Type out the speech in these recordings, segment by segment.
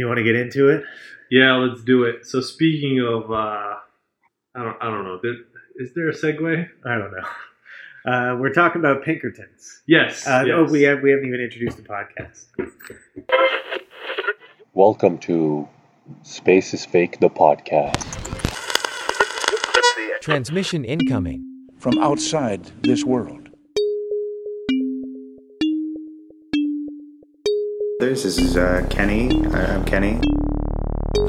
you want to get into it? Yeah, let's do it. So speaking of, uh, I don't, I don't know. There, is there a segue? I don't know. Uh, we're talking about Pinkertons. Yes. Uh, yes. Oh, we have we haven't even introduced the podcast. Welcome to Space is Fake, the podcast. Transmission incoming. from outside this world. This is uh, Kenny. I- I'm Kenny.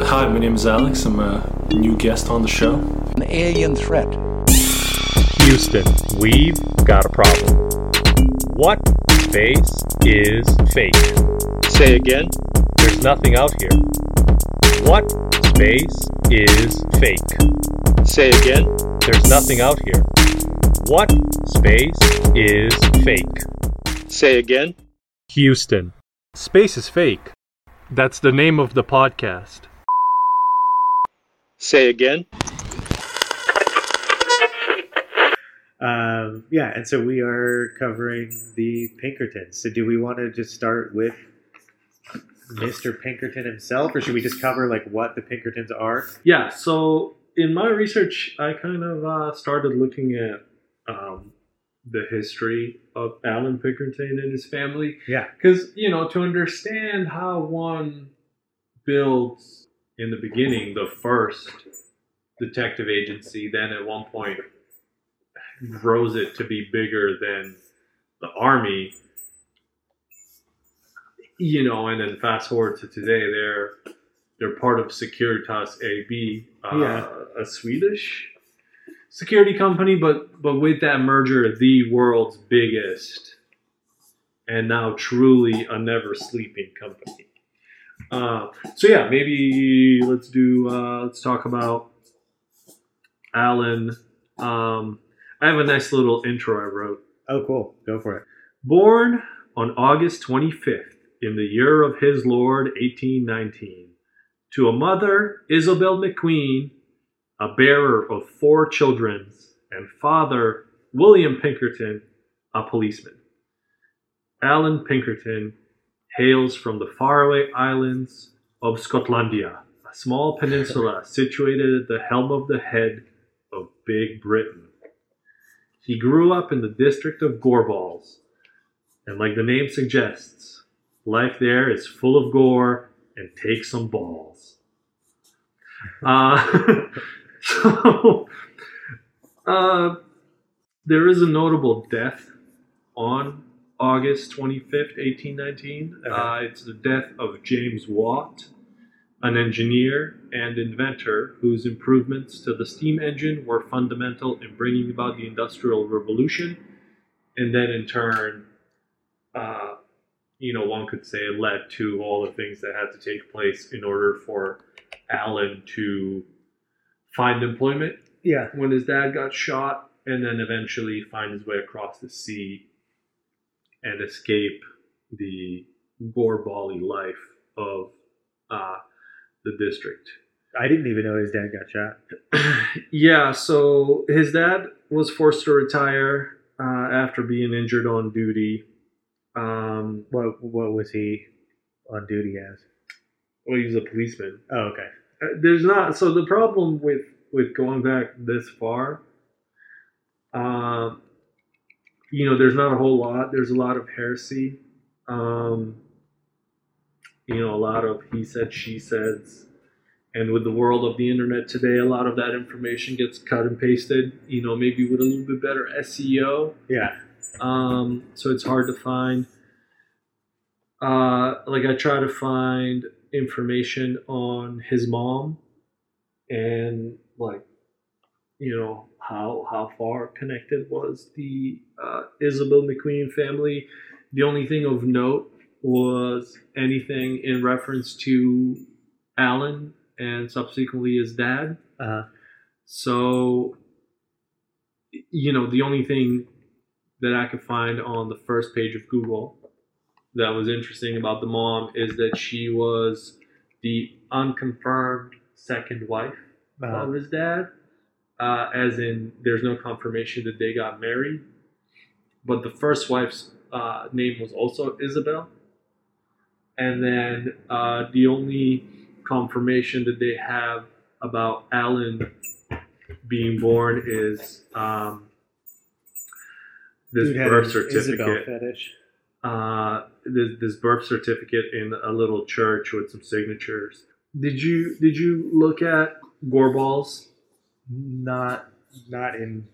Hi, my name is Alex. I'm a new guest on the show. An alien threat. Houston, we've got a problem. What space is fake? Say again? There's nothing out here. What space is fake? Say again? There's nothing out here. What space is fake? Say again? Houston, space is fake. That's the name of the podcast. Say again? Um, yeah, and so we are covering the Pinkertons. So do we want to just start with Mr. Pinkerton himself, or should we just cover like what the Pinkertons are? Yeah. So in my research, I kind of uh, started looking at um, the history of Alan Pinkerton and his family. Yeah. Because, you know, to understand how one builds in the beginning the first detective agency, then at one point grows it to be bigger than the army, you know, and then fast forward to today, they're they're part of Securitas AB, uh, Yeah. a Swedish security company, but but with that merger, the world's biggest and now truly a never sleeping company. Uh, so yeah, maybe let's do uh, let's talk about Alan. Um, I have a nice little intro I wrote. Oh, cool. Go for it. Born on August 25th in the year of his Lord 1819, to a mother, Isabel McQueen, a bearer of four children, and father, William Pinkerton, a policeman. Alan Pinkerton hails from the faraway islands of Scotlandia, a small peninsula situated at the helm of the head of Big Britain. He grew up in the district of Goreballs, and like the name suggests, life there is full of gore and takes some balls. Uh, so, uh, there is a notable death on August 25th, 1819. Uh, it's the death of James Watt, an engineer and inventor whose improvements to the steam engine were fundamental in bringing about the Industrial Revolution, and then in turn, uh, you know, one could say it led to all the things that had to take place in order for Alan to find employment Yeah. when his dad got shot, and then eventually find his way across the sea and escape the Gorbally life of uh, the district. I didn't even know his dad got shot. yeah, so his dad was forced to retire uh, after being injured on duty. Um, What what was he on duty as? well, he was a policeman. Oh, okay. Uh, There's not so the problem with with going back this far. Um, you know, there's not a whole lot. There's a lot of heresy. Um, you know, a lot of he said, she says. And with the world of the internet today, a lot of that information gets cut and pasted, you know, maybe with a little bit better SEO. Yeah. Um, so it's hard to find. Uh, like I try to find information on his mom and like you know how how far connected was the uh, Isabel McQueen family. The only thing of note was anything in reference to Alan and subsequently his dad. Uh, So, you know, the only thing that I could find on the first page of Google that was interesting about the mom is that she was the unconfirmed second wife uh, of his dad, uh, as in there's no confirmation that they got married. But the first wife's uh, name was also Isabel. and then uh, the only confirmation that they have about Alan being born is um, this Dude birth an Isabel certificate. fetish. Uh, this, this birth certificate in a little church with some signatures. Did you did you look at Gorbals? Not not in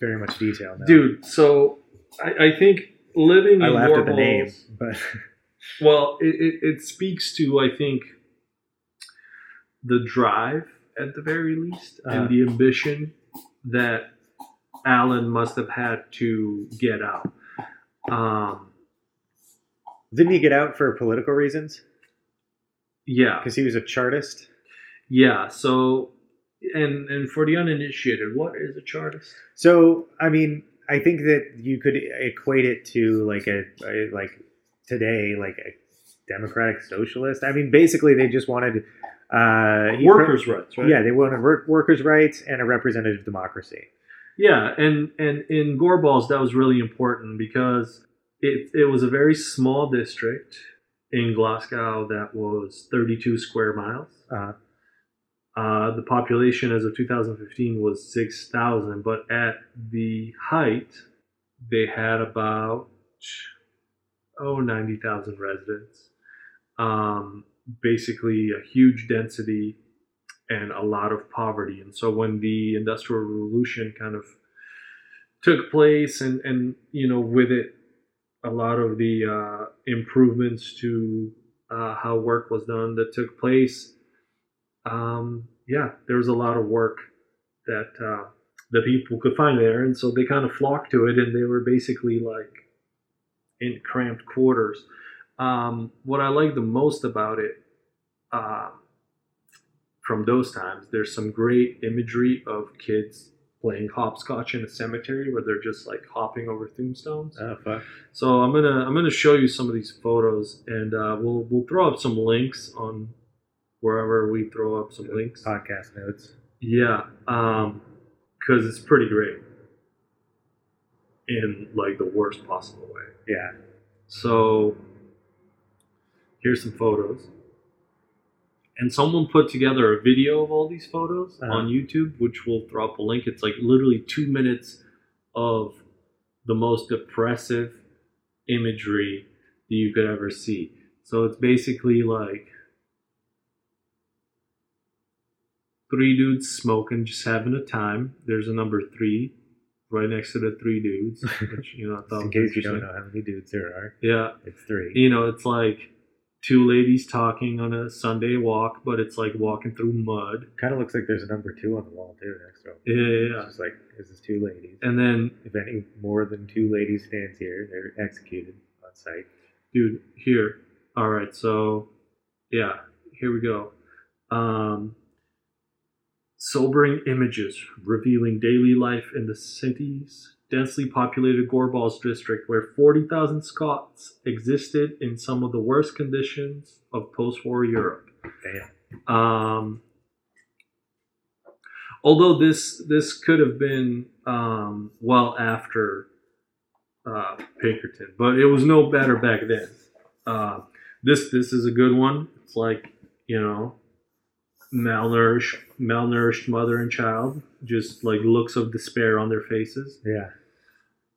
very much detail. No. Dude, so I, I think living I in laughed at the Gorbals- name, but Well, it, it, it speaks to I think the drive at the very least Uh-huh. and the ambition that Alan must have had to get out. Um, didn't he get out for political reasons? yeah, Because he was a chartist. yeah. So, and and for the uninitiated, what is a chartist? So I mean, I think that you could equate it to like a, a like today, like a democratic socialist. I mean, basically, they just wanted uh, Workers' rights, right? Yeah, they wanted work, workers' rights and a representative democracy. Yeah, and and in Gorbals that was really important because it it was a very small district in Glasgow that was 32 square miles. Uh, Uh, the population as of 2015 was 6,000, but at the height, they had about oh 90,000 residents. Um, basically, a huge density and a lot of poverty. And so, when the Industrial Revolution kind of took place, and and you know, with it, a lot of the uh, improvements to uh, how work was done that took place um, yeah, there was a lot of work that uh, the people could find there, and so they kind of flocked to it, and they were basically like in cramped quarters. Um, what I like the most about it uh, from those times, there's some great imagery of kids playing hopscotch in a cemetery where they're just like hopping over tombstones. oh fuck! So I'm gonna I'm gonna show you some of these photos, and uh, we'll we'll throw up some links on wherever we throw up some links. Podcast notes. Yeah, um, because it's pretty great in like the worst possible way. Yeah. So here's some photos. And someone put together a video of all these photos Uh-huh. on YouTube, which we'll throw up a link. It's like literally two minutes of the most depressive imagery that you could ever see. So it's basically like three dudes smoking, just having a time. There's a number three right next to the three dudes, which you know I thought In case you don't know how many dudes there are, Yeah, it's three. you know, it's like two ladies talking on a Sunday walk, but it's like walking through mud. Kind of looks like there's a number two on the wall too next to him. Yeah, yeah, It's like this is two ladies. And then, If any more than two ladies stands here, they're executed on sight. dude, here. All right, so yeah, here we go. Um, sobering images revealing daily life in the city's densely populated Gorbals district, where 40,000 Scots existed in some of the worst conditions of post-war Europe. Damn. Um, although this this could have been um, well after uh, Pinkerton, but it was no better back then. Uh, this this is a good one. It's like you know, malnourished malnourished mother and child, just like looks of despair on their faces. Yeah.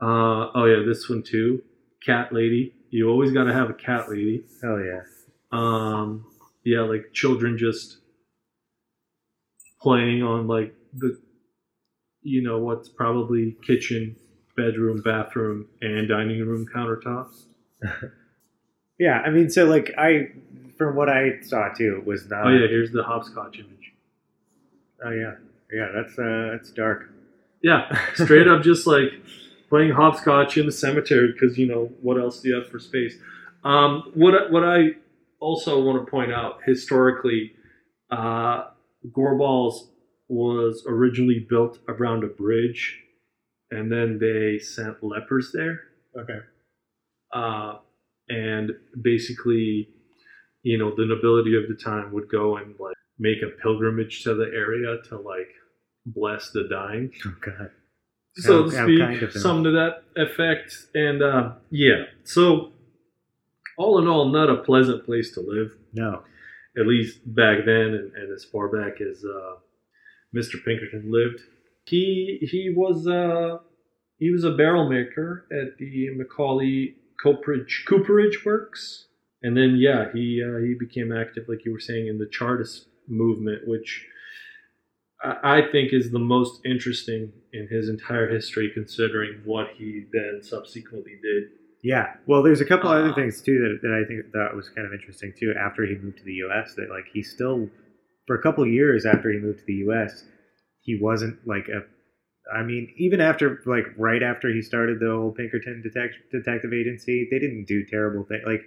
Uh, oh yeah, this one too. Cat lady. You always got to have a cat lady Hell yeah. um yeah like children just playing on like the you know what's probably kitchen bedroom bathroom and dining room countertops Yeah. I mean, so like I, from what I saw too, was not. oh yeah here's the hopscotch image Oh yeah. Yeah. That's uh, that's dark. yeah straight up just like playing hopscotch in the cemetery because you know what else do you have for space um what I- what i also want to point out historically uh Gorbals was originally built around a bridge and then they sent lepers there Okay. uh, and basically, you know, the nobility of the time would go and like make a pilgrimage to the area to like bless the dying, Oh god. so How- to speak, kind of something to that effect. And uh, yeah, so all in all, not a pleasant place to live. No. At least back then, and, and as far back as uh, Mr. Pinkerton lived. He he was uh, he was a barrel maker at the Macaulay Cooperage Cooperage Works, and then yeah, he uh, he became active, like you were saying, in the Chartist movement, which I think is the most interesting in his entire history, considering what he then subsequently did. Yeah. Well, there's a couple other Uh, things too that, that I think that was kind of interesting too. After he moved to the U.S., that like he still, for a couple years after he moved to the U.S., he wasn't like a. I mean, even after like right after he started the whole Pinkerton detect, detective agency, they didn't do terrible things. Like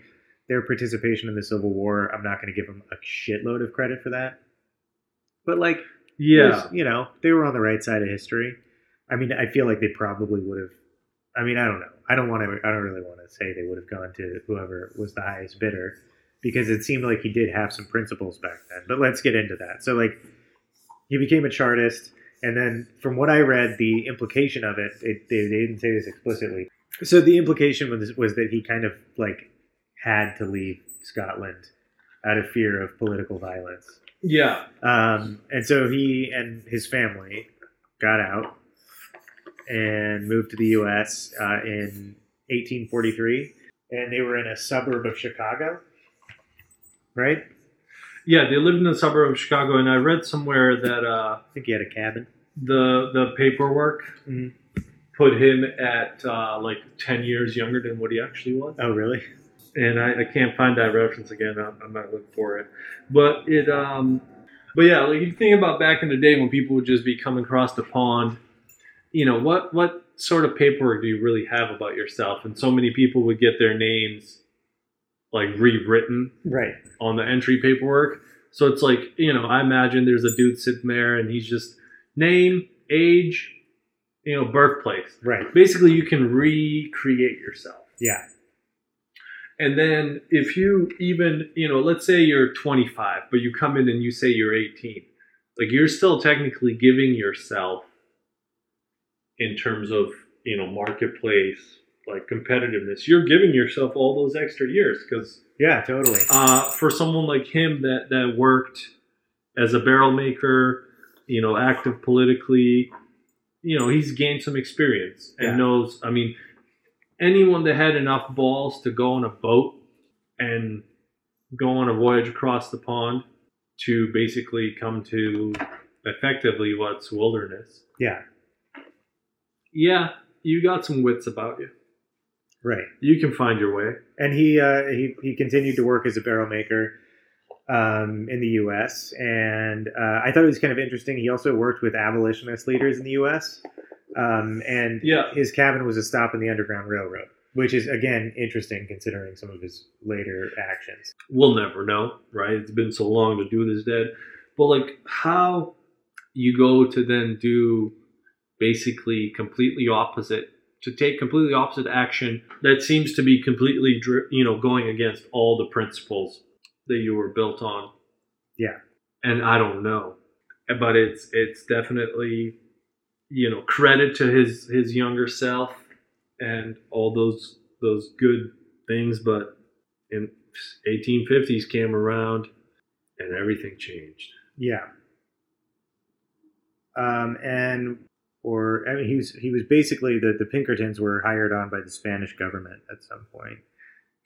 their participation in the Civil War, I'm not going to give them a shitload of credit for that. But like, Yeah, you know, they were on the right side of history. I mean, I feel like they probably would have. I mean, I don't know. I don't want to. I don't really want to say they would have gone to whoever was the highest bidder because it seemed like he did have some principles back then. But let's get into that. So, like, he became a chartist, and then from what I read, the implication of it, it they, they didn't say this explicitly. So the implication was was that he kind of like had to leave Scotland out of fear of political violence. yeah, Um, and so he and his family got out and moved to the U.S. Uh, in 1843, and they were in a suburb of Chicago, right? Yeah. They lived in the suburb of Chicago, and I read somewhere that uh, I think he had a cabin. the the paperwork Mhm. put him at uh, like ten years younger than what he actually was. Oh, really? and I, I can't find that reference again. I, I might look for it, but it, um, but yeah, like you think about back in the day when people would just be coming across the pond, you know, what what sort of paperwork do you really have about yourself? And so many people would get their names like rewritten Right. on the entry paperwork. So it's like, you know, I imagine there's a dude sitting there and he's just name, age, you know, birthplace. Right. Basically, you can recreate yourself. Yeah. And then if you even, you know, let's say you're 25, but you come in and you say you're 18, like you're still technically giving yourself in terms of, you know, marketplace, like competitiveness, you're giving yourself all those extra years because Yeah. Totally. uh, for someone like him that, that worked as a barrel maker, you know, active politically, you know, he's gained some experience and Yeah. knows. I mean, anyone that had enough balls to go on a boat and go on a voyage across the pond to basically come to effectively what's wilderness. Yeah. Yeah, you got some wits about you. Right. You can find your way. and he uh, he he continued to work as a barrel maker um, in the U.S. And uh, I thought it was kind of interesting. He also worked with abolitionist leaders in the U.S. Um, and Yeah. his cabin was a stop in the Underground Railroad, which is again interesting considering some of his later actions. we'll never know, right? It's been so long to do this dead. But like how you go to then do basically completely opposite to take completely opposite action that seems to be completely you know going against all the principles that you were built on. Yeah. And I don't know. But it's it's definitely you know credit to his his younger self and all those those good things but in 1850s came around and everything changed. Yeah. Um, and or I mean, he was he was basically the the Pinkertons were hired on by the Spanish government at some point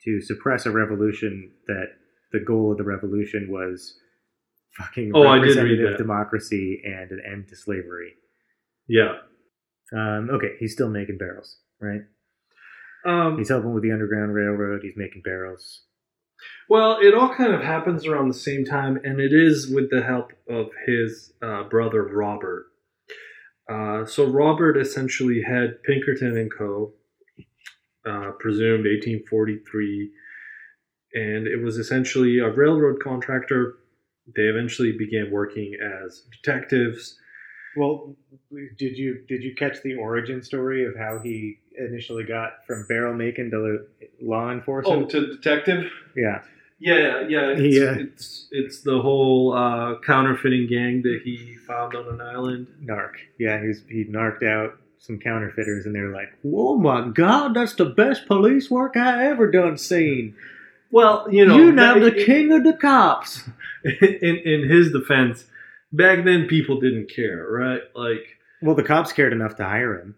to suppress a revolution that the goal of the revolution was fucking Oh, I did read representative that. democracy and an end to slavery. Yeah. Um, okay, he's still making barrels, right? Um, He's helping with the Underground Railroad. He's making barrels. well, it all kind of happens around the same time, and it is with the help of his uh, brother Robert. Uh, so Robert essentially had Pinkerton and Co. Uh, presumed 1843, and it was essentially a railroad contractor. They eventually began working as detectives. Well, did you did you catch the origin story of how he initially got from barrel making to law enforcement? Oh, to detective. yeah. Yeah, yeah. It's, He, uh, it's it's the whole uh, counterfeiting gang that he found on an island. narc. Yeah, he was, he narked out some counterfeiters, and they're like, "Oh my god, that's the best police work I ever done seen." well, you know, you now the in- king of the cops. In in his defense, back then people didn't care, right? Like, Well, the cops cared enough to hire him.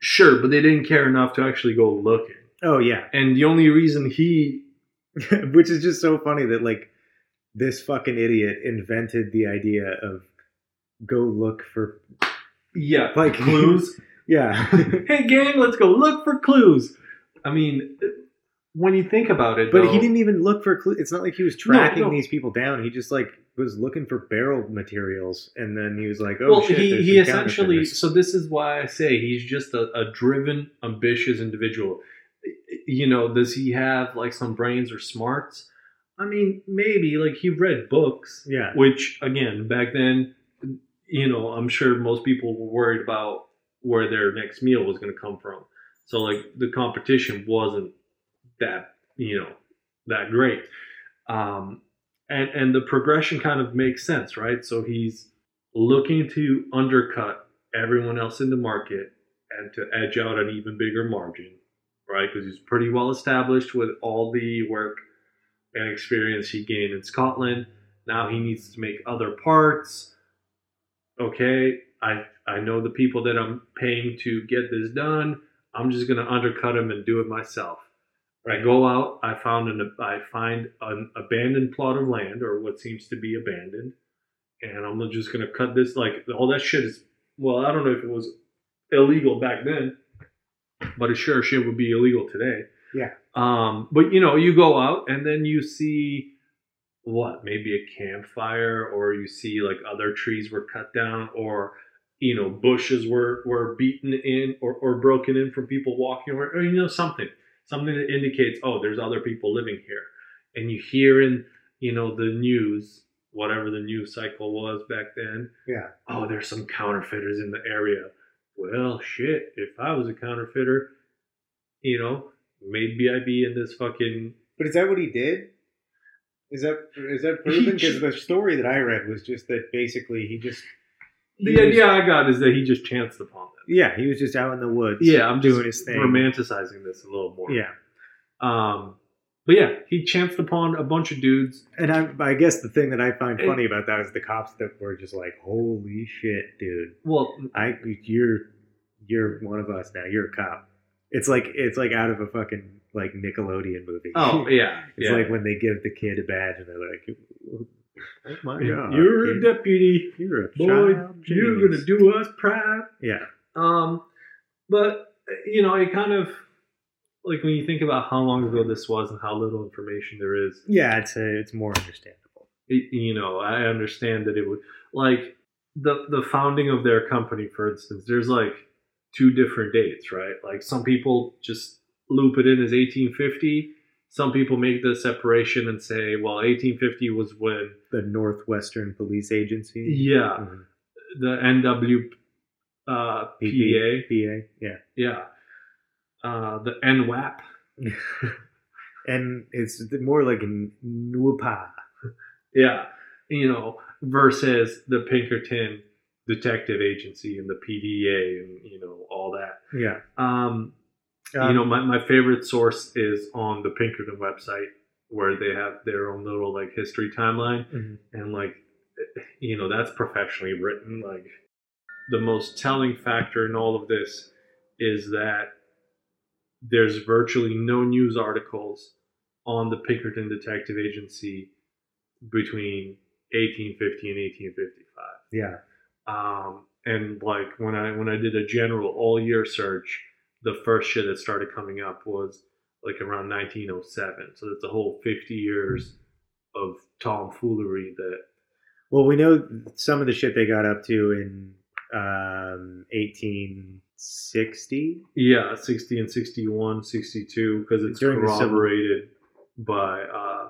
sure, but they didn't care enough to actually go looking. Oh yeah, And the only reason he which is just so funny that like this fucking idiot invented the idea of go look for yeah like clues. yeah, hey gang, let's go look for clues. I mean, when you think about it, but though- he didn't even look for clues. It's not like he was tracking no. these people down. He just like was looking for barrel materials, and then he was like, "Oh well, shit!" he, he essentially. So this is why I say he's just a, a driven, ambitious individual. You know, does he have like some brains or smarts? I mean, maybe. Like he read books, yeah, which again, back then, you know, I'm sure most people were worried about where their next meal was going to come from. So like the competition wasn't that you know that great. Um, and and the progression kind of makes sense, right? So he's looking to undercut everyone else in the market and to edge out an even bigger margin, right? Because he's pretty well established with all the work and experience he gained in Scotland. Now he needs to make other parts. Okay, I I know the people that I'm paying to get this done. I'm just gonna undercut him and do it myself. I go out. I found an I find an abandoned plot of land, or what seems to be abandoned, and I'm just gonna cut this. Like all that shit is. Well, I don't know if it was illegal back then, but it sure shit would be illegal today. Yeah. Um, but you know, you go out and then you see what maybe a campfire, or you see like other trees were cut down, or you know bushes were were beaten in or, or broken in from people walking, or, or you know something something that indicates oh there's other people living here and you hear in you know the news whatever the news cycle was back then yeah. oh there's some counterfeiters in the area well shit if i was a counterfeiter you know maybe i'd be in this fucking But is that what he did? Is that is that proven? Because the story that I read was just that basically he just he the was- idea i got is that he just chanced upon them Yeah, he was just out in the woods. yeah i'm doing doing his thing. romanticizing this a little more Yeah, um but yeah he chanced upon a bunch of dudes and I, I guess the thing that I find It- funny about that is the cops that were just like, "Holy shit, dude! well I you're you're one of us now. You're a cop." It's like it's like out of a fucking like Nickelodeon movie. oh yeah it's yeah. like when they give the kid a badge and they're like, "Oh my god, you're kid. a deputy you're a boy, you're genius." gonna do us proud. yeah." Um, but you know, it kind of like when you think about how long ago this was and how little information there is. Yeah, I'd say it's more understandable. It, you know, I understand that it would like the the founding of their company, for instance. There's like two different dates, right? Like some people just loop it in as 1850. Some people make the separation and say, well, 1850 was when The Northwestern Police Agency. yeah, Mhm. the NW uh, PA, PA. Yeah. yeah, uh, the NWAP. and it's more like a NWPA. Yeah, you know, versus the Pinkerton Detective Agency and the PDA and you know all that. Yeah. Um, Um, you know, my, my favorite source is on the Pinkerton website where they have their own little like history timeline Mhm. and like you know that's professionally written like the most telling factor in all of this is that there's virtually no news articles on the Pinkerton Detective Agency between 1850 and 1855 Yeah. um, and like when I when I did a general all year search, the first shit that started coming up was like around 1907. So that's a whole 50 years of tomfoolery that Well, we know some of the shit they got up to in um, 1860. yeah 60 and 61 62 because it's During corroborated by uh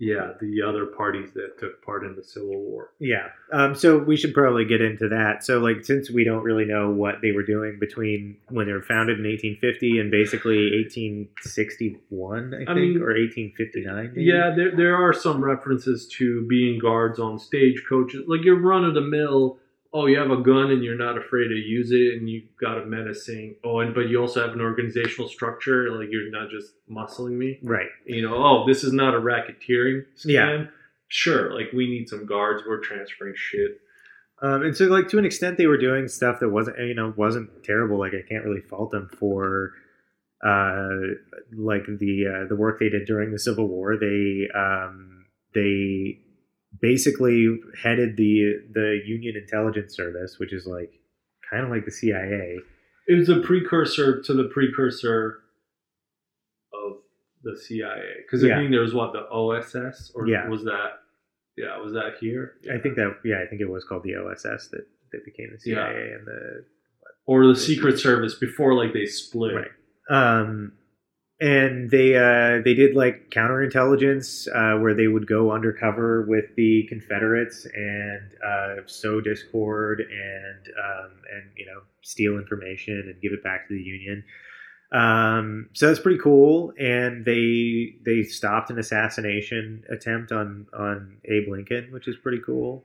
yeah the other parties that took part in the civil war Yeah. Um, so we should probably get into that. So, like, since we don't really know what they were doing between when they were founded in 1850 and basically 1861, I think, mean, or 1859. maybe? Yeah, there there are some references to being guards on stagecoaches, like your run of the mill oh, you have a gun and you're not afraid to use it, and you've got a menacing. Oh, and but you also have an organizational structure. Like you're not just muscling me. Right. You know, oh, this is not a racketeering scam. Yeah. Sure, like we need some guards. We're transferring shit. Um, and so, like to an extent, they were doing stuff that wasn't, you know, wasn't terrible. Like I can't really fault them for, uh, like the uh, the work they did during the Civil War. They um, they basically headed the the Union Intelligence Service, which is like kind of like the CIA. It was a precursor to the precursor of the CIA. Because Yeah. I think there was what the OSS, or Yeah. was that? Yeah, was that here? I think that yeah, I think it was called the OSS that that became the Yeah. CIA and the or the Secret Service before like they split. Right. um and they uh they did like counterintelligence uh where they would go undercover with the confederates and uh sow discord and um and you know steal information and give it back to the union um so that's pretty cool and they they stopped an assassination attempt on on abe lincoln which is pretty cool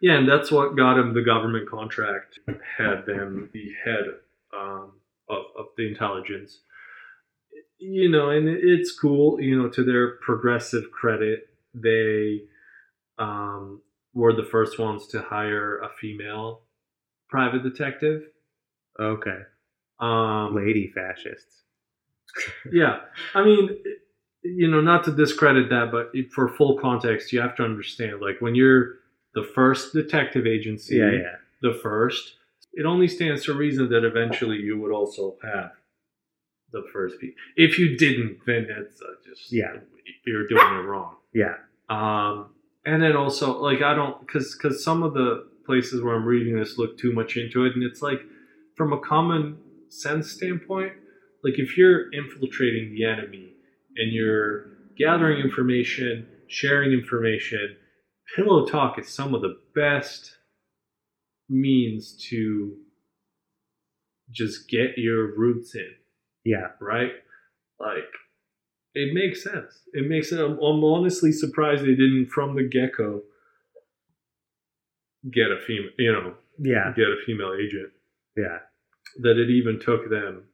Yeah, and that's what got him the government contract. Had them the head um, of, of the intelligence. You know, and it's cool. You know, to their progressive credit, they um, were the first ones to hire a female private detective. okay Um, lady fascists yeah, I mean, you know, not to discredit that, but for full context, you have to understand, like when you're the first detective agency, yeah yeah the first, it only stands to reason that eventually you would also have the first piece. If you didn't, then it's uh, just Yeah. you're doing it wrong. yeah Um, and then also, like, I don't, because because some of the places where I'm reading this look too much into it, and it's like, from a common sense standpoint, like if you're infiltrating the enemy and you're gathering information, sharing information, pillow talk is some of the best means to just get your roots in yeah right? Like, it makes sense. It makes sense. I'm, I'm honestly surprised they didn't, from the get go, get a female, you know, yeah get a female agent. yeah That it even took them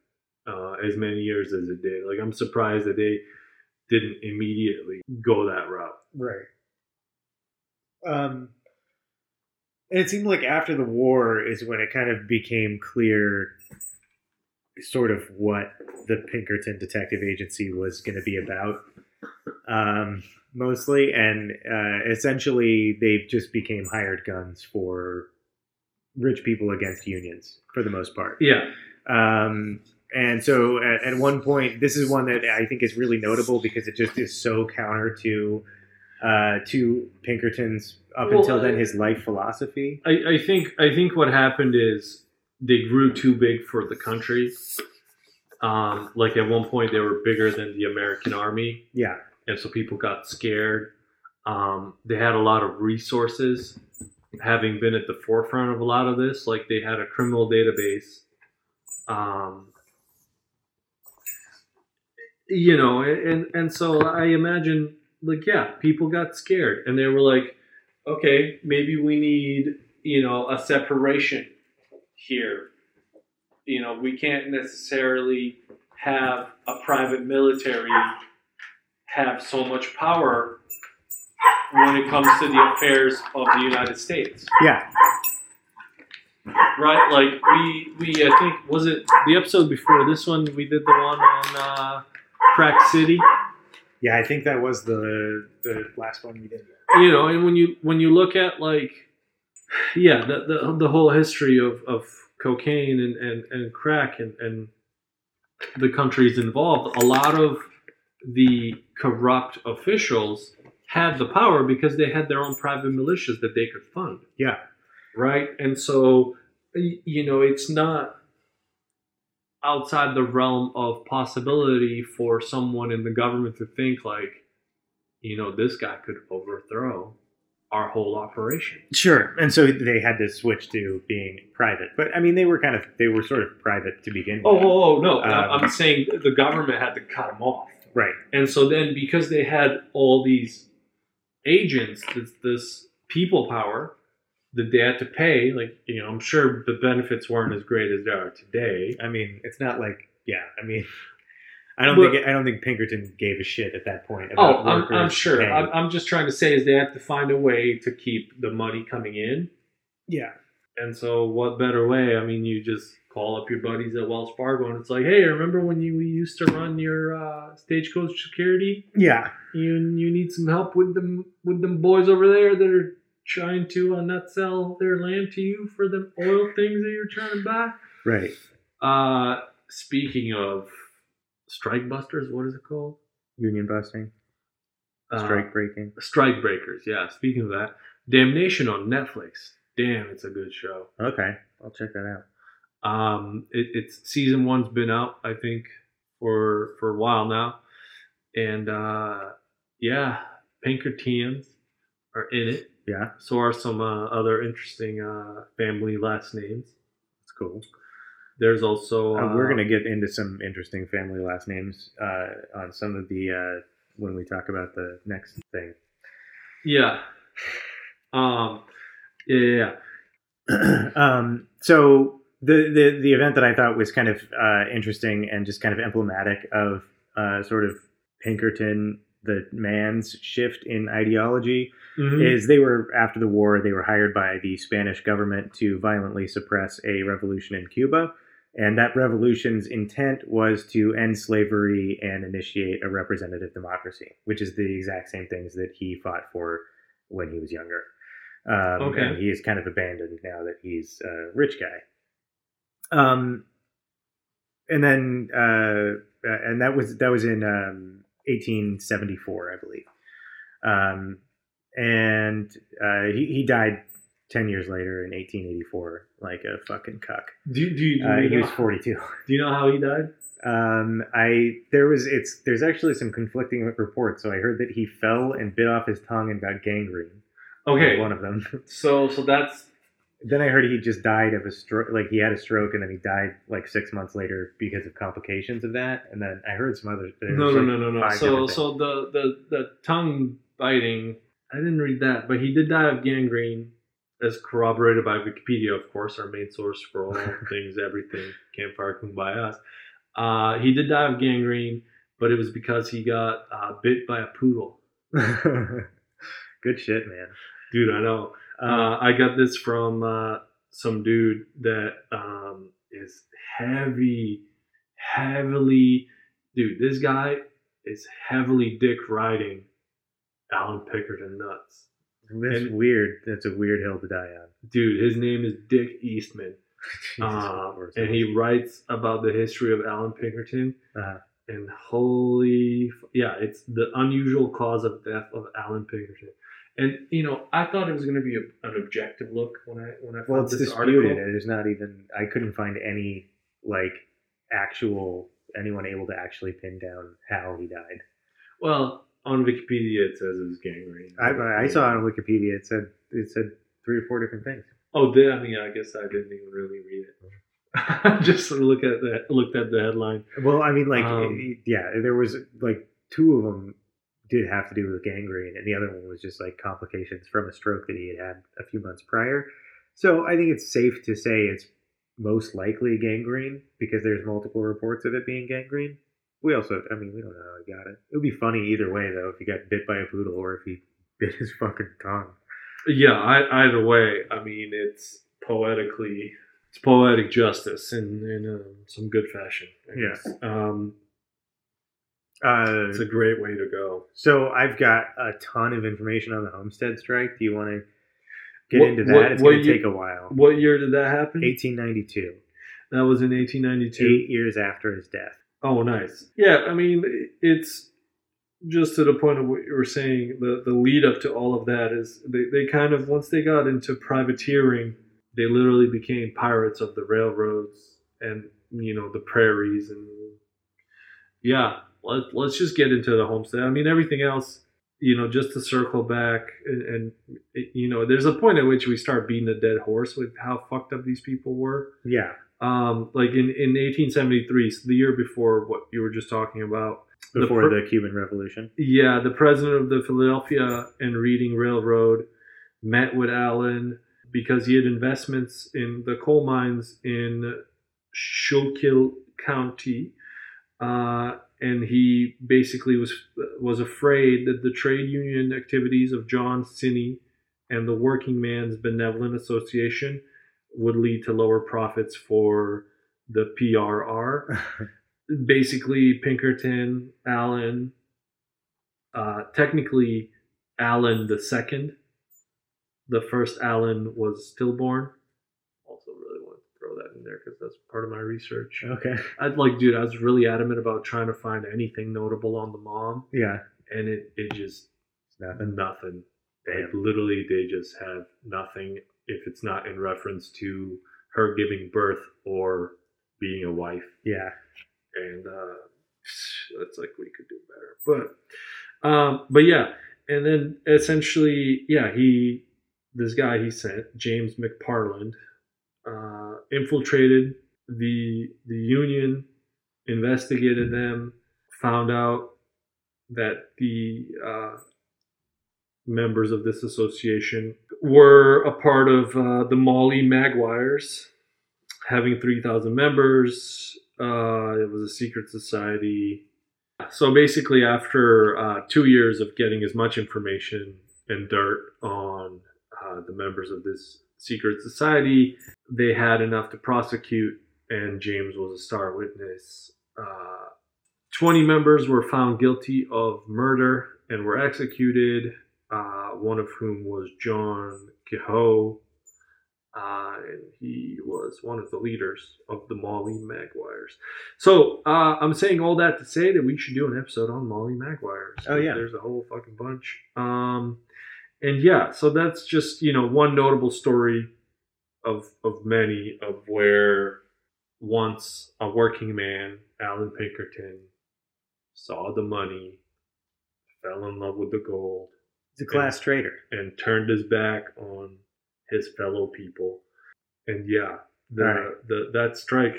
uh, as many years as it did. Like, I'm surprised that they didn't immediately go that route. Right. Um, and it seemed like after the war is when it kind of became clear, sort of what the Pinkerton Detective Agency was going to be about, um, mostly, and uh, essentially they just became hired guns for rich people against unions for the most part. Yeah. Um, and so at, at one point, this is one that I think is really notable because it just is so counter to uh, to Pinkerton's up Well, until then his life philosophy. I, I think I think what happened is they grew too big for the country. Um, like at one point, they were bigger than the American army. Yeah, and so people got scared. Um, they had a lot of resources, having been at the forefront of a lot of this. Like they had a criminal database, um, you know, and and so I imagine, like, yeah, people got scared, and they were like, okay, maybe we need, you know, a separation here. You know, we can't necessarily have a private military have so much power when it comes to the affairs of the United States, yeah, right? Like we, we I think was it the episode before this one we did the one on uh, Crack City, yeah. I think that was the the last one we did. you know, and when you when you look at like, yeah, the the, the whole history of, of cocaine and, and, and crack and, and the countries involved, a lot of the corrupt officials had the power because they had their own private militias that they could fund. Yeah, right? And so, you know, it's not outside the realm of possibility for someone in the government to think like, you know, this guy could overthrow our whole operation. sure. And so they had to switch to being private. But I mean, they were kind of they were sort of private to begin with. Oh, oh, oh no! Um, I'm saying the government had to cut them off. right. And so then, because they had all these agents, this, this people power, that they had to pay. Like you know, I'm sure the benefits weren't as great as they are today. I mean, it's not like yeah. I mean, I don't But- think I don't think Pinkerton gave a shit at that point. Oh, I'm, I'm sure. pay. I'm, I'm just trying to say is they have to find a way to keep the money coming in. yeah, And so, what better way? I mean, you just call up your buddies at Wells Fargo, and it's like, hey, remember when you used to run your uh, stagecoach security? yeah, You you need some help with them with them boys over there that are trying to uh, not sell their land to you for the oil things that you're trying to buy. right. Uh, speaking of strike busters, what is it called? Union busting, Uh, strike breaking. Strike Breakers. Yeah. Speaking of that, Damnation on Netflix. Damn, it's a good show. Okay, I'll check that out. Um, it, it's season one's been out, I think, for for a while now, and uh, yeah, Pinkertons are in it. Yeah, So are some uh, other interesting uh, family last names. it's cool. There's also Uh, we're uh, gonna get into some interesting family last names uh, on some of the uh, when we talk about the next thing. yeah, um, yeah, um, so the, the the event that I thought was kind of uh, interesting and just kind of emblematic of uh, sort of Pinkerton, the man's shift in ideology, Mhm. is they were after the war they were hired by the Spanish government to violently suppress a revolution in Cuba. And that revolution's intent was to end slavery and initiate a representative democracy, which is the exact same things that he fought for when he was younger. Um, Okay. And he is kind of abandoned now that he's a rich guy. Um, and then, uh, uh, and that was that was in um, 1874, I believe. Um, and uh, he he died ten years later in 1884, like a fucking cuck. Do, you- do, you- do, Uh, you he know, was 42. do you know how he died? Um, I there was it's there's actually some conflicting reports. So I heard that he fell and bit off his tongue and got gangrene. Okay, one of them. so so that's then I heard he just died of a stroke. Like he had a stroke and then he died like six months later because of complications of that. And then I heard some other. no no like, no no no. So so the the the tongue biting. I didn't read that, but he did die of gangrene, as corroborated by Wikipedia, of course, our main source for all things, everything, campfire kumbaya. Uh, he did die of gangrene, but it was because he got uh, bit by a poodle. Good shit, man. Dude, I know. Uh, I got this from uh, some dude that um, is heavy, heavily. Dude, this guy is heavily dick riding Alan Pinkerton nuts. That's and- weird. That's a weird hill to die on. Dude, his name is Dick Eastman. Uh, and he writes about the history of Alan Pinkerton. Uh-huh. And holy, f- yeah, it's the unusual cause of death of Alan Pinkerton. And you know, I thought it was going to be a, an objective look when I when I found Well, it's this disputed. article. There's not even. I couldn't find any like actual anyone able to actually pin down how he died. Well, on Wikipedia it says it was gangrene. I, I saw on Wikipedia it said it said three or four different things. Oh, did I mean? I guess I didn't even really read it. Just look at the looked at the headline. Well, I mean, like, Um, yeah, there was like two of them did have to do with gangrene, and the other one was just like complications from a stroke that he had had a few months prior. So I think it's safe to say it's most likely gangrene because there's multiple reports of it being gangrene. We also, I mean, we don't know how he got it. It would be funny either way, though, if he got bit by a poodle or if he bit his fucking tongue. Yeah, I, either way, I mean, it's poetically, it's poetic justice in in um, some good fashion. I Yeah. Um, Uh, it's a great way to go. So I've got a ton of information on the homestead strike. Do you want to get What- into that? what- it's going to take a while. What year did that happen? 1892, That was in 1892. eight years after his death. Oh, nice. Yeah, I mean, it's just to the point of what you were saying. The the lead up to all of that is they, they kind of once they got into privateering, they literally became pirates of the railroads and you know the prairies and yeah. Let, let's just get into the homestead. I mean, everything else, you know, just to circle back and, and you know, there's a point at which we start beating a dead horse with how fucked up these people were Yeah, um, like in, in 1873, so the year before what you were just talking about. the before the Cuban Revolution. Yeah, the president of the Philadelphia and Reading Railroad met with Alan. because he had investments in the coal mines in Schuylkill County, uh, and he basically was was afraid that the trade union activities of John Siney and the Working Man's Benevolent Association would lead to lower profits for the PRR. basically, Pinkerton, Alan, uh, technically Alan the second. The first Alan was stillborn. Also, really want to throw that in there because that's part of my research. Okay. I'd like, dude, I was really adamant about trying to find anything notable on the mom, Yeah. and it it just Nothing. nothing. Like Damn. literally, they just have nothing if it's not in reference to her giving birth or being a wife. Yeah. And uh, it's like we could do better, but um, but yeah, and then essentially, yeah, he this guy he sent James McParland uh, infiltrated the the union, investigated them, found out that the uh, members of this association were a part of uh, the Molly Maguires, having 3,000 members. Uh, it was a secret society. So basically, after uh, two years of getting as much information and dirt on uh, the members of this secret society, they had enough to prosecute, and James was a star witness. Uh, 20 members were found guilty of murder and were executed, uh, one of whom was John Kehoe. Uh, and he was one of the leaders of the Molly Maguires. So uh, I'm saying all that to say that we should do an episode on Molly Maguires. Oh, yeah. there's a whole fucking bunch. Um, and yeah, so that's just you know one notable story of of many of where once a working man, Alan Pinkerton, saw the money, fell in love with the gold, He's a class traitor. and turned his back on his fellow people. And yeah, the Right. the that strike,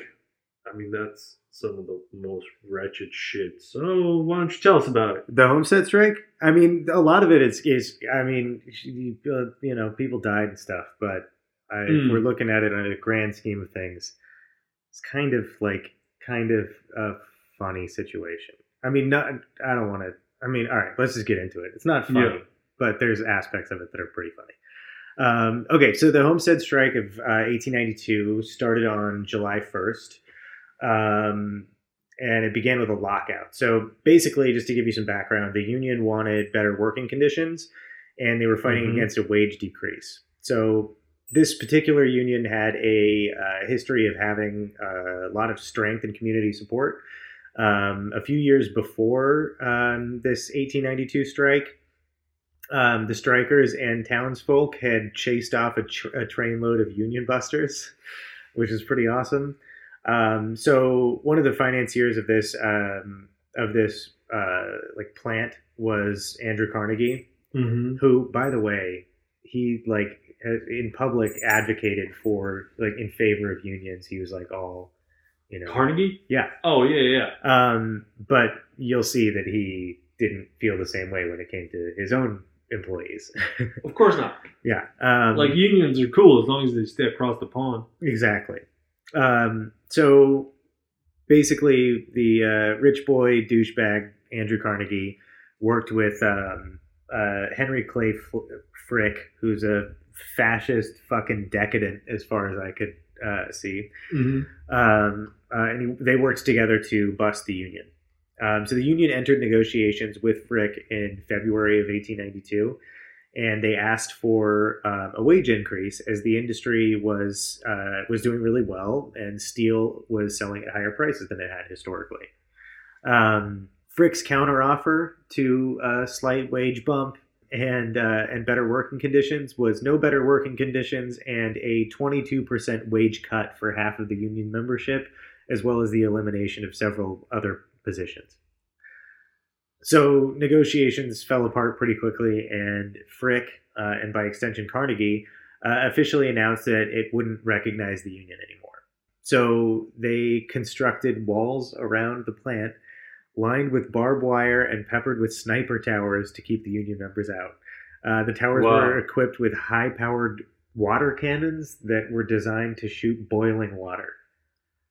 I mean that's some of the most wretched shit. So why don't you tell us about it? The homestead strike. I mean, a lot of it is is. I mean, you you know, people died and stuff, but I, if Mm. we're looking at it on a grand scheme of things, it's kind of like kind of a funny situation. I mean, not. I don't want to. I mean, all right, let's just get into it. It's not funny, Yeah. But there's aspects of it that are pretty funny. Um, okay, so the homestead strike of uh, 1892 started on July 1st. Um, and it began with a lockout. So basically, just to give you some background, the union wanted better working conditions, and they were fighting Mhm. against a wage decrease. So this particular union had a uh, history of having uh, a lot of strength and community support. Um, a few years before um, this 1892 strike, um, the strikers and townsfolk had chased off a, tr- a trainload of union busters, which is pretty awesome. Um, so one of the financiers of this um, of this uh, like plant was Andrew Carnegie, Mm-hmm. who, by the way, he like in public advocated for like in favor of unions. He was like all, you know, Carnegie? yeah. Oh yeah, yeah. Um, but you'll see that he didn't feel the same way when it came to his own employees. Of course not. yeah, um, Like unions are cool as long as they stay across the pond. Exactly. Um, so basically, the uh, rich boy douchebag Andrew Carnegie worked with um, uh, Henry Clay Frick, who's a fascist fucking decadent as far as I could uh, see. Mm-hmm. Um, uh, and he, they worked together to bust the union. Um, so the union entered negotiations with Frick in February of 1892, and they asked for um, a wage increase as the industry was uh, was doing really well, and steel was selling at higher prices than it had historically. Um, Frick's counteroffer to a slight wage bump and uh, and better working conditions was no better working conditions and a 22% wage cut for half of the union membership, as well as the elimination of several other positions. So negotiations fell apart pretty quickly, and Frick, uh, and by extension Carnegie, uh, officially announced that it wouldn't recognize the union anymore. So they constructed walls around the plant, lined with barbed wire and peppered with sniper towers to keep the union members out. Uh, the towers Wow. were equipped with high-powered water cannons that were designed to shoot boiling water.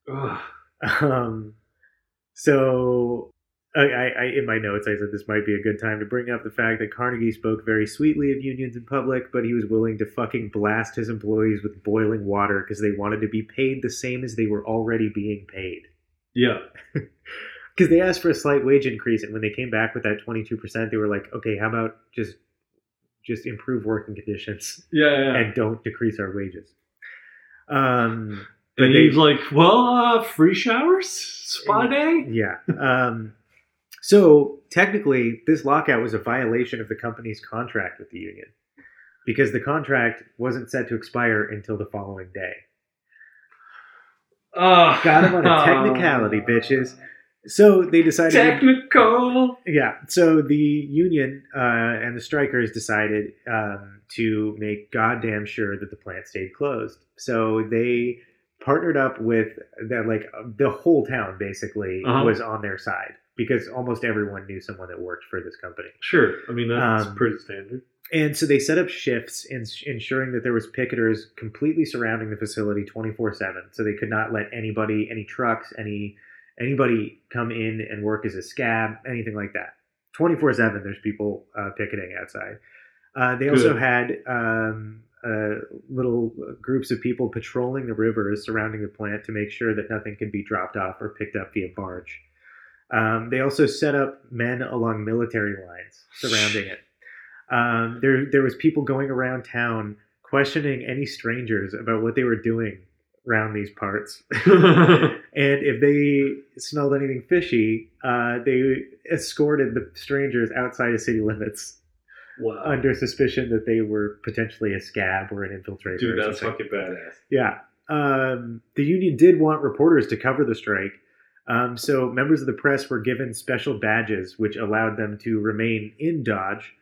Ugh. Um, so I, I, in my notes, I said this might be a good time to bring up the fact that Carnegie spoke very sweetly of unions in public, but he was willing to fucking blast his employees with boiling water because they wanted to be paid the same as they were already being paid. Yeah. Because they asked for a slight wage increase, and when they came back with that twenty two percent, they were like, "Okay, how about just just improve working conditions Yeah, yeah. and don't decrease our wages?" Um, and he's like, well, uh, free showers? Spa day? Yeah. Um, so technically, this lockout was a violation of the company's contract with the union because the contract wasn't set to expire until the following day. Uh, Got him on a technicality, bitches. So they decided. Technical. yeah. So the union uh, and the strikers decided um, to make goddamn sure that the plant stayed closed. So they partnered up with that, like the whole town basically Uh-huh. was on their side because almost everyone knew someone that worked for this company. Sure. I mean, that's Um, pretty standard. And so they set up shifts, in, ensuring that there was picketers completely surrounding the facility twenty four seven. So they could not let anybody, any trucks, any anybody come in and work as a scab, anything like that. Twenty four seven. There's people uh, picketing outside. Uh, they also had um, uh, little groups of people patrolling the rivers surrounding the plant to make sure that nothing could be dropped off or picked up via barge. Um, they also set up men along military lines surrounding it. Um, there, there was people going around town questioning any strangers about what they were doing around these parts. and if they smelled anything fishy, uh, they escorted the strangers outside of city limits wow. under suspicion that they were potentially a scab or an infiltrator. Dude, that's fucking badass. Yeah. Um, the union did want reporters to cover the strike. Um, so members of the press were given special badges, which allowed them to remain in Dodge.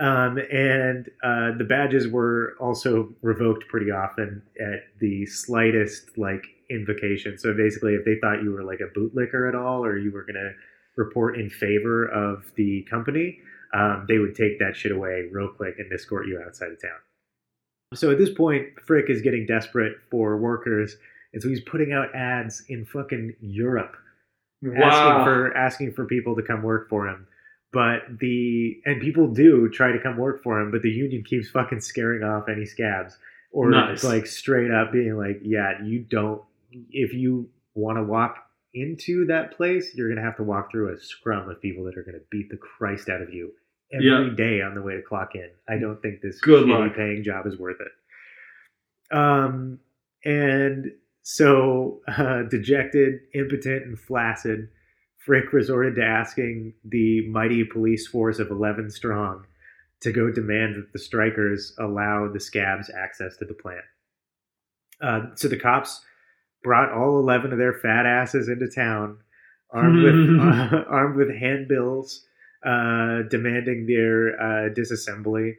Um, and uh, the badges were also revoked pretty often at the slightest like invocation. So basically, if they thought you were like a bootlicker at all, or you were going to report in favor of the company, um, they would take that shit away real quick and escort you outside of town. So at this point, Frick is getting desperate for workers, and so he's putting out ads in fucking Europe, asking for asking for people to come work for him. But the and people do try to come work for him, but the union keeps fucking scaring off any scabs or Nice. like straight up being like, "Yeah, you don't. If you want to walk into that place, you're gonna have to walk through a scrum of people that are gonna beat the Christ out of you every day on the way to clock in. I don't think this Good shitty luck. paying job is worth it. Um, and so uh, dejected, impotent, and flaccid, Frick resorted to asking the mighty police force of 11 strong to go demand that the strikers allow the scabs access to the plant. Uh, so the cops brought all 11 of their fat asses into town, armed with uh, armed with handbills, uh, demanding their uh, disassembly.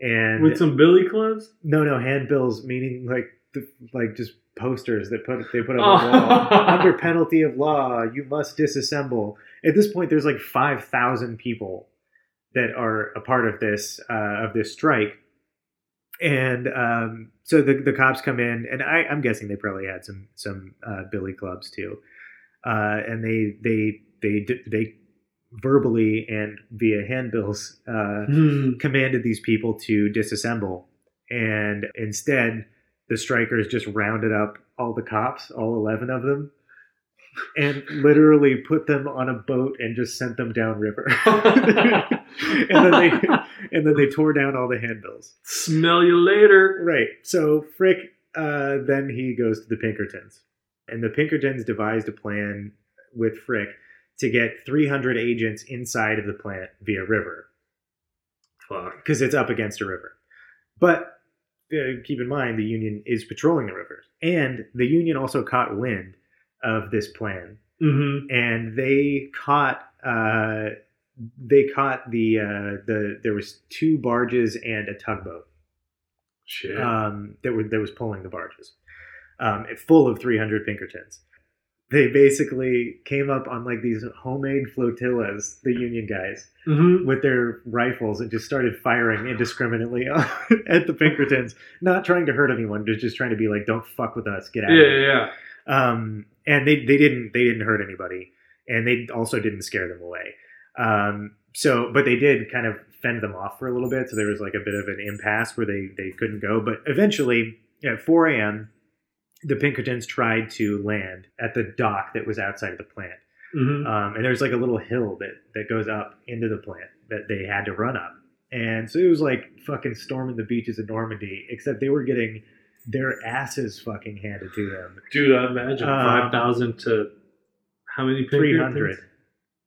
And With some billy clubs? no, no handbills, meaning like the, like just posters that put they put Oh. on the wall under penalty of law. You must disassemble. At this point, there's like five thousand people that are a part of this uh, of this strike, and um, so the the cops come in, and I, I'm guessing they probably had some some uh, billy clubs too, uh, and they they they they verbally and via handbills. Uh, Hmm. commanded these people to disassemble. And instead, the strikers just rounded up all the cops, all 11 of them, and literally put them on a boat and just sent them downriver. and then they and then they tore down all the handbills. Smell you later. Right. So Frick uh, then he goes to the Pinkertons. And the Pinkertons devised a plan with Frick to get 300 agents inside of the plant via river Fuck. because it's up against a river. But uh, keep in mind, the Union is patrolling the rivers, and the Union also caught wind of this plan, Mm-hmm. and they caught uh, they caught the uh, the there was two barges and a tugboat Shit. um, that were that was pulling the barges, um, full of 300 Pinkertons. they basically came up on like these homemade flotillas, the Union guys, Mm-hmm. with their rifles and just started firing indiscriminately at the Pinkertons, not trying to hurt anyone, just just trying to be like, "Don't fuck with us, get out." Yeah, of here. yeah, yeah. um, and they they didn't they didn't hurt anybody, and they also didn't scare them away. Um, so, but they did kind of fend them off for a little bit. So there was like a bit of an impasse where they they couldn't go. But eventually, at 4 a.m., the Pinkertons tried to land at the dock that was outside of the plant. Mm-hmm. Um, and there's like a little hill that that goes up into the plant that they had to run up. And so it was like fucking storming the beaches of Normandy, except they were getting their asses fucking handed to them. Dude, I imagine Um, five thousand to how many? Pinkertons? 300.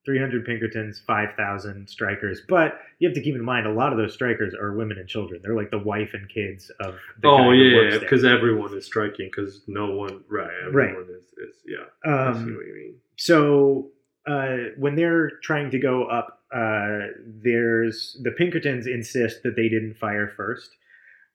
300 Pinkertons, 5,000 strikers. But you have to keep in mind, a lot of those strikers are women and children. They're like the wife and kids of the Oh yeah, because everyone is striking because no one right. Right. Everyone is, is yeah. I see Um, what you mean. so uh, when they're trying to go up, uh, there's the Pinkertons insist that they didn't fire first,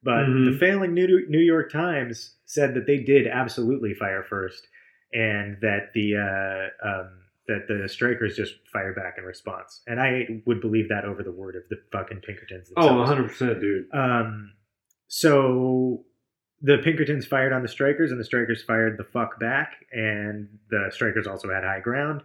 but Mhm. the failing New, New York Times said that they did absolutely fire first, and that the uh, um, that the strikers just fired back in response. And I would believe that over the word of the fucking Pinkertons. Oh, themselves. 100 percent, dude. Um, so the Pinkertons fired on the strikers, and the strikers fired the fuck back, and the strikers also had high ground.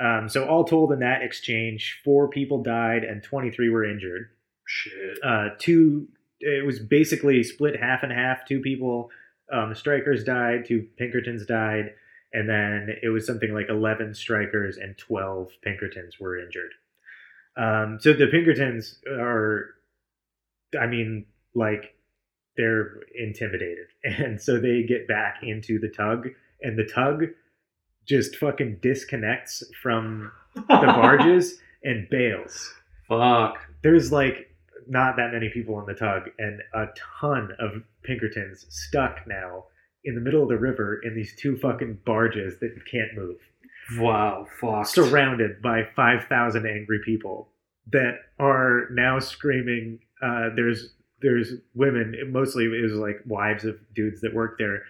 Um, so all told, in that exchange, four people died and 23 were injured. Shit. Uh, two, it was basically split half and half. Two people, um, the strikers died, two Pinkertons died, and then it was something like 11 strikers and 12 Pinkertons were injured. Um, so the Pinkertons are, I mean, like, they're intimidated. And so they get back into the tug, and the tug just fucking disconnects from the barges and bails. Fuck. There's like not that many people in the tug, and a ton of Pinkertons stuck now in the middle of the river in these two fucking barges that can't move, Wow. Fuck. surrounded by 5,000 angry people that are now screaming. Uh, there's there's women, mostly it was like wives of dudes that worked there,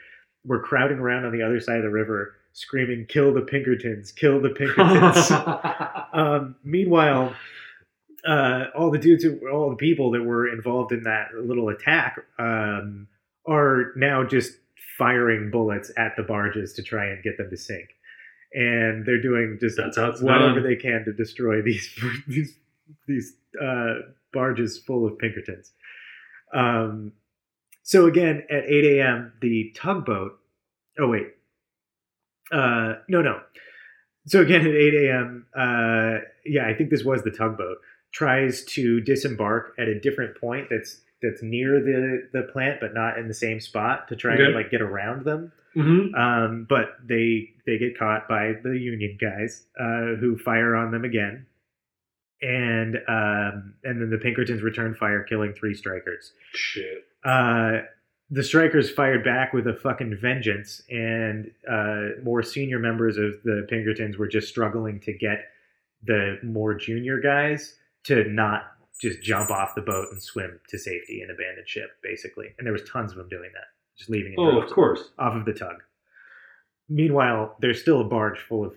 were crowding around on the other side of the river, screaming, "Kill the Pinkertons! Kill the Pinkertons!" um, meanwhile, uh, all the dudes, who, all the people that were involved in that little attack, um, are now just firing bullets at the barges to try and get them to sink, and they're doing just That's whatever done. they can to destroy these these these uh, barges full of Pinkertons. Um, so again, at 8 a.m., the tugboat. Oh wait, uh, no, no. So again, at 8 a.m., uh, yeah, I think this was the tugboat tries to disembark at a different point that's that's near the the plant, but not in the same spot to try Okay. and like get around them. hmm Um, but they they get caught by the Union guys uh, who fire on them again, and um, and then the Pinkertons return fire, killing three strikers. Shit. Uh, the strikers fired back with a fucking vengeance, and uh, more senior members of the Pinkertons were just struggling to get the more junior guys to not just jump off the boat and swim to safety and abandon ship, basically. And there was tons of them doing that, just leaving. in Oh, of course. off of the tug. Meanwhile, there's still a barge full of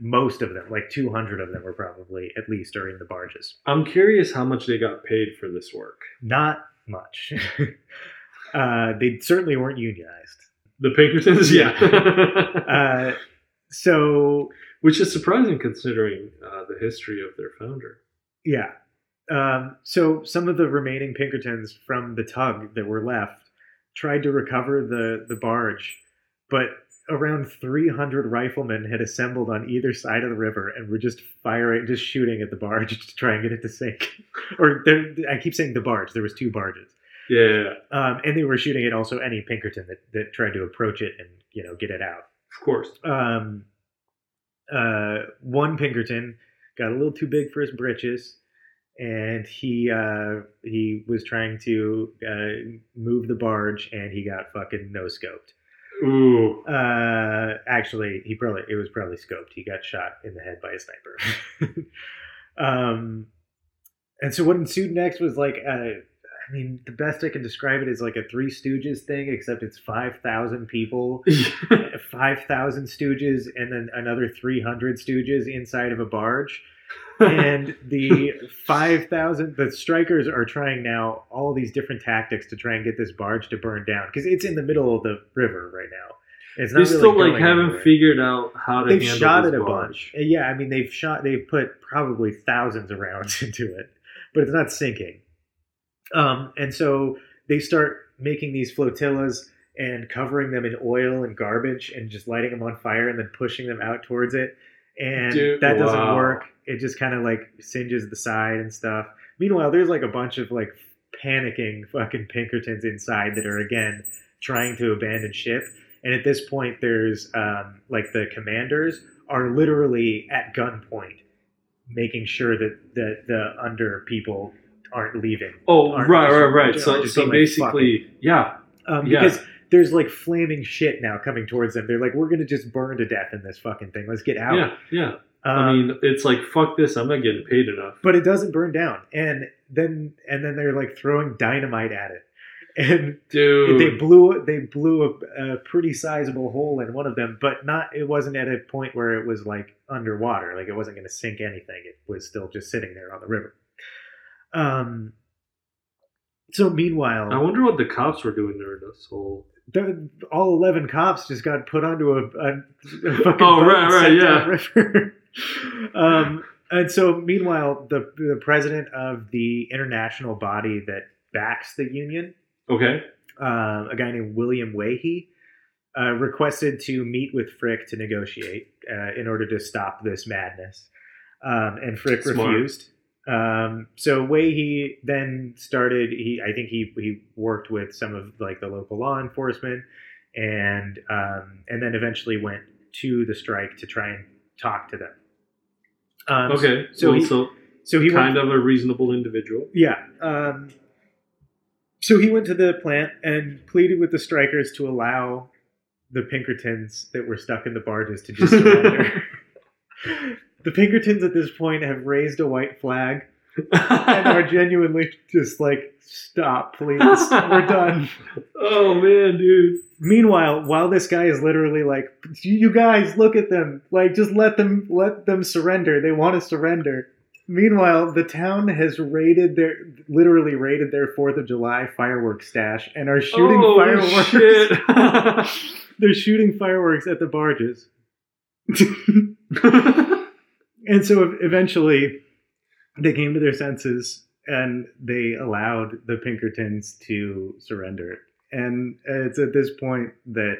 most of them, like 200 of them were probably at least are in the barges. I'm curious how much they got paid for this work. Not much. uh, they certainly weren't unionized. The Pinkertons, yeah. Uh, so Which is surprising considering uh, the history of their founder. Yeah. Um, so some of the remaining Pinkertons from the tug that were left tried to recover the, the barge, but around 300 riflemen had assembled on either side of the river and were just firing, just shooting at the barge to try and get it to sink. or I keep saying the barge. There was two barges, Yeah, um, and they were shooting at also any Pinkerton that, that tried to approach it and you know get it out. of course. um, uh, one Pinkerton got a little too big for his britches, and he uh, he was trying to uh, move the barge, and he got fucking no scoped. Ooh. Uh, actually, he probably it was probably scoped. He got shot in the head by a sniper. um, and so what ensued next was like uh, I mean, the best I can describe it is like a Three Stooges thing, except it's five thousand people, five thousand Stooges, and then another three hundred Stooges inside of a barge. and the 5000 the strikers are trying now all these different tactics to try and get this barge to burn down because it's in the middle of the river right now. It's they not still really like haven't anywhere. figured out how to they've shot it a bunch. Yeah i mean they've shot they've put probably thousands of rounds into it but it's not sinking um, and so they start making these flotillas and covering them in oil and garbage and just lighting them on fire and then pushing them out towards it. And Dude, that doesn't wow. work. It just kind of like singes the side and stuff. Meanwhile there's like a bunch of like panicking fucking pinkertons inside that are again trying to abandon ship. And at this point there's um, like the commanders are literally at gunpoint making sure that the, the under people aren't leaving Oh, Aren't right, just- right, right. So, so being like, basically, yeah, um, Yeah. because there's like flaming shit now coming towards them. They're like, we're gonna just burn to death in this fucking thing. Let's get out. yeah, yeah. Um, I mean, it's like fuck this. I'm not getting paid enough. but it doesn't burn down, and then and then they're like throwing dynamite at it, and Dude, they blew they blew a, a pretty sizable hole in one of them, but not. It wasn't at a point where it was like underwater, like it wasn't going to sink anything. It was still just sitting there on the river. Um. So meanwhile, I wonder what the cops were doing during this whole. the, all 11 cops just got put onto a, a, a fucking Oh, right, and right, yeah. downriver. um, and so meanwhile the, the president of the international body that backs the union Okay. uh, a guy named william Weihe, uh, requested to meet with frick to negotiate uh, in order to stop this madness um, and frick Smart. refused um, so he then started. He, I think he he worked with some of like the local law enforcement, and um, and then eventually went to the strike to try and talk to them. Um, Okay. so So, he- so so he went, kind of a reasonable individual. yeah. Um, so he went to the plant and pleaded with the strikers to allow the Pinkertons that were stuck in the barges to just surrender. the Pinkertons at this point have raised a white flag and are genuinely just like, stop, please, we're done. oh man, dude. Meanwhile, while this guy is literally like, "You guys, look at them! Like, just let them let them surrender. They want to surrender." Meanwhile, the town has raided their literally raided their Fourth of July fireworks stash and are shooting oh, fireworks. Shit. They're shooting fireworks at the barges, and so eventually, they came to their senses and they allowed the Pinkertons to surrender. And it's at this point that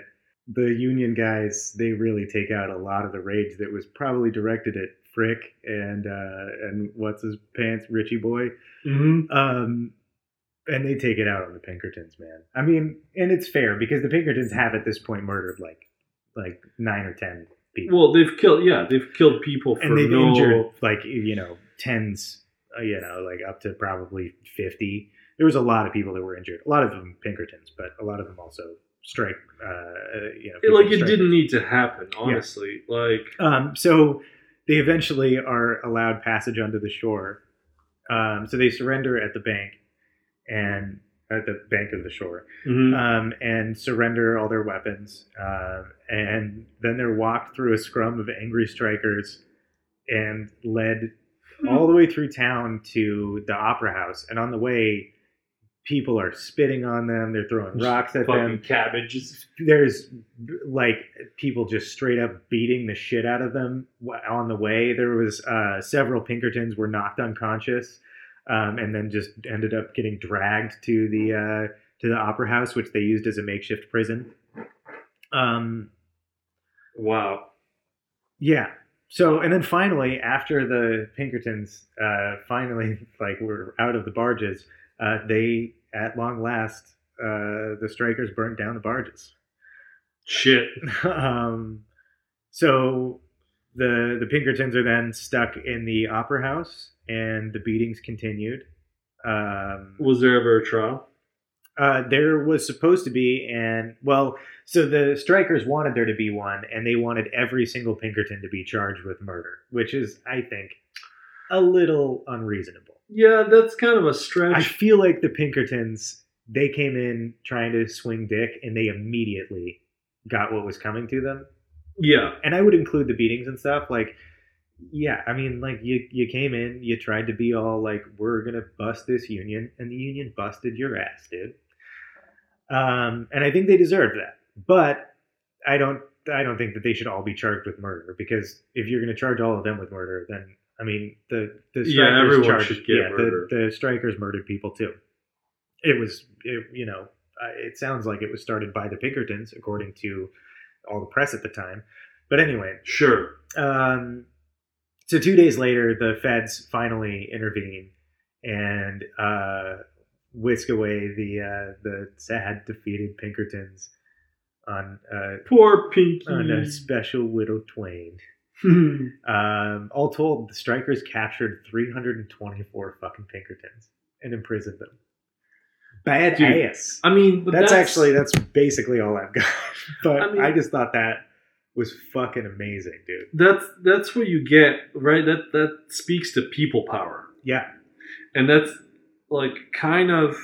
the Union guys they really take out a lot of the rage that was probably directed at Frick and uh, and what's his pants Richie Boy, hmm um, and they take it out on the Pinkertons, man. I mean, and it's fair because the Pinkertons have at this point murdered like like nine or ten people, Well, they've killed. Yeah, they've killed people for and they've no. injured like you know tens, uh, you know, like up to probably fifty. There was a lot of people that were injured. A lot of them Pinkertons, but a lot of them also strike. Uh, uh, you know, like it didn't need to happen. Honestly, like Um, so they eventually are allowed passage onto the shore. Um, so they surrender at the bank and at the bank of the shore mhm. um, and surrender all their weapons. Um, and then they're walked through a scrum of angry strikers and led all the way through town to the opera house. And on the way, people are spitting on them. They're throwing rocks at fucking them cabbages. there's like people just straight up beating the shit out of them on the way. There was uh, several Pinkertons were knocked unconscious, um, and then just ended up getting dragged to the uh, to the opera house, which they used as a makeshift prison. Um, Wow. yeah. So and then finally, after the Pinkertons uh, finally like were out of the barges, uh, they at long last uh, the strikers burnt down the barges. Shit. um, so the the Pinkertons are then stuck in the opera house, and the beatings continued. Um, Was there ever a trial? uh, there was supposed to be, and well, so the strikers wanted there to be one, and they wanted every single Pinkerton to be charged with murder, which is, I think, a little unreasonable. Yeah, that's kind of a stretch. I feel like the Pinkertons they came in trying to swing dick and they immediately got what was coming to them. Yeah, And I would include the beatings and stuff like yeah, I mean like you you came in, you tried to be all like we're going to bust this union and the union busted your ass, dude. Um and I think they deserve that. But I don't I don't think that they should all be charged with murder because if you're going to charge all of them with murder, then I mean the the Yeah, strikers everyone charged, should get yeah, murdered. The, the strikers murdered people too. It was it, you know it sounds like it was started by the Pinkertons according to all the press at the time. But anyway, sure. um, so two days later, the feds finally intervene and uh, whisk away the uh, the sad defeated Pinkertons on uh, Poor Pinky. on a special widow twain. Um, all told, the strikers captured 324 fucking Pinkertons and imprisoned them. Bad Dude, ass. I mean, but That's, actually that's basically all I've got. But I I, just thought that was fucking amazing, dude. that's that's what you get, right? That that speaks to people power. Yeah, and that's like kind of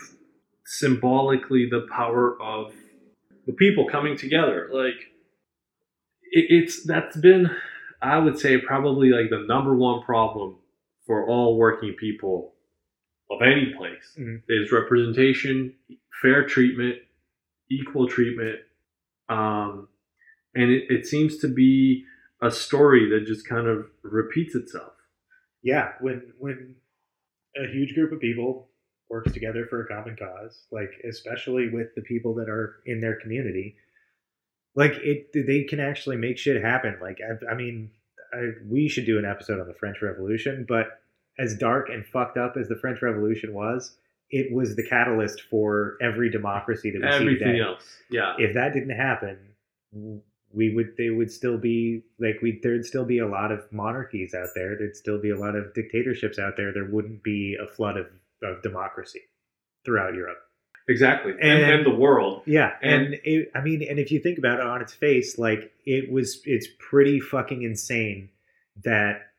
symbolically the power of the people coming together like it, it's that's been i would say probably like the number one problem for all working people of any place Mhm. is representation fair treatment equal treatment um, and it, it seems to be a story that just kind of repeats itself yeah. When when a huge group of people works together for a common cause, like especially with the people that are in their community, like it, they can actually make shit happen. Like I, I mean, I, we should do an episode on the French Revolution, but as dark and fucked up as the French Revolution was, it was the catalyst for every democracy that we see everything today. else yeah if that didn't happen, we would they would still be like we there'd still be a lot of monarchies out there. There'd still be a lot of dictatorships out there. There wouldn't be a flood of, of democracy throughout Europe. Exactly. And, And- and the world. Yeah, And- and it, I mean, and if you think about it on its face, like it was, it's pretty fucking insane that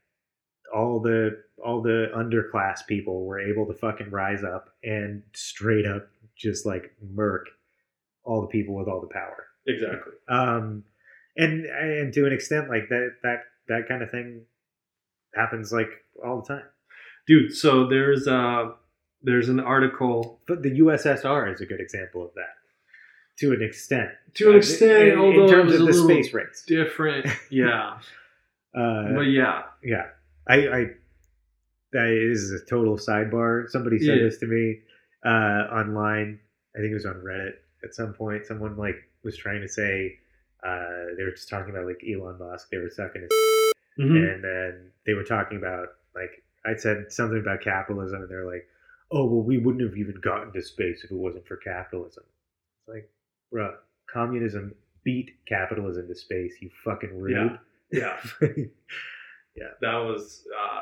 all the all the underclass people were able to fucking rise up and straight up just like murk all the people with all the power. Exactly. Um, and and to an extent, like that that that kind of thing happens like all the time. Dude, so there's uh there's an article But the USSR is a good example of that, to an extent. to an Uh, extent, in, although in terms it was of a the space race. different. Yeah. Uh, but yeah. yeah, I, I that is a total sidebar. Somebody said Yeah. this to me uh, online. I think it was on Reddit at some point. Someone like was trying to say uh, they were just talking about like Elon Musk. They were sucking his Mhm. and then they were talking about like I said something about capitalism, and they're like, "Oh well, we wouldn't have even gotten to space if it wasn't for capitalism." It's like, bruh, communism beat capitalism to space. You fucking rude. Yeah. that was uh,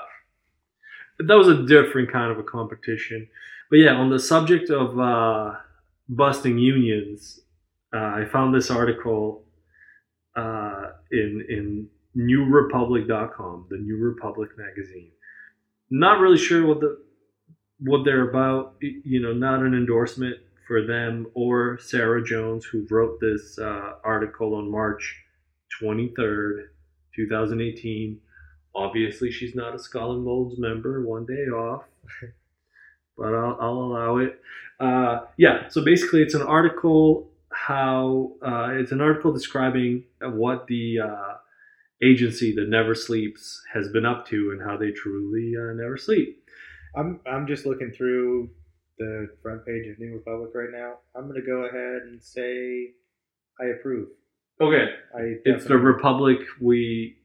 that was a different kind of a competition. But yeah, on the subject of uh, busting unions, uh, I found this article uh, in in NewRepublic.com, the New Republic magazine. Not really sure what the what they're about. You know, not an endorsement for them or Sarah Jones, who wrote this uh, article on March twenty third, two thousand eighteen. Obviously, she's not a Skull and Molds member. One day off, but I'll, I'll allow it. Uh, yeah. So basically, it's an article how uh, it's an article describing what the uh, agency that never sleeps has been up to and how they truly uh, never sleep. I'm I'm just looking through the front page of New Republic right now. I'm gonna go ahead and say I approve. Okay, I it's the republic we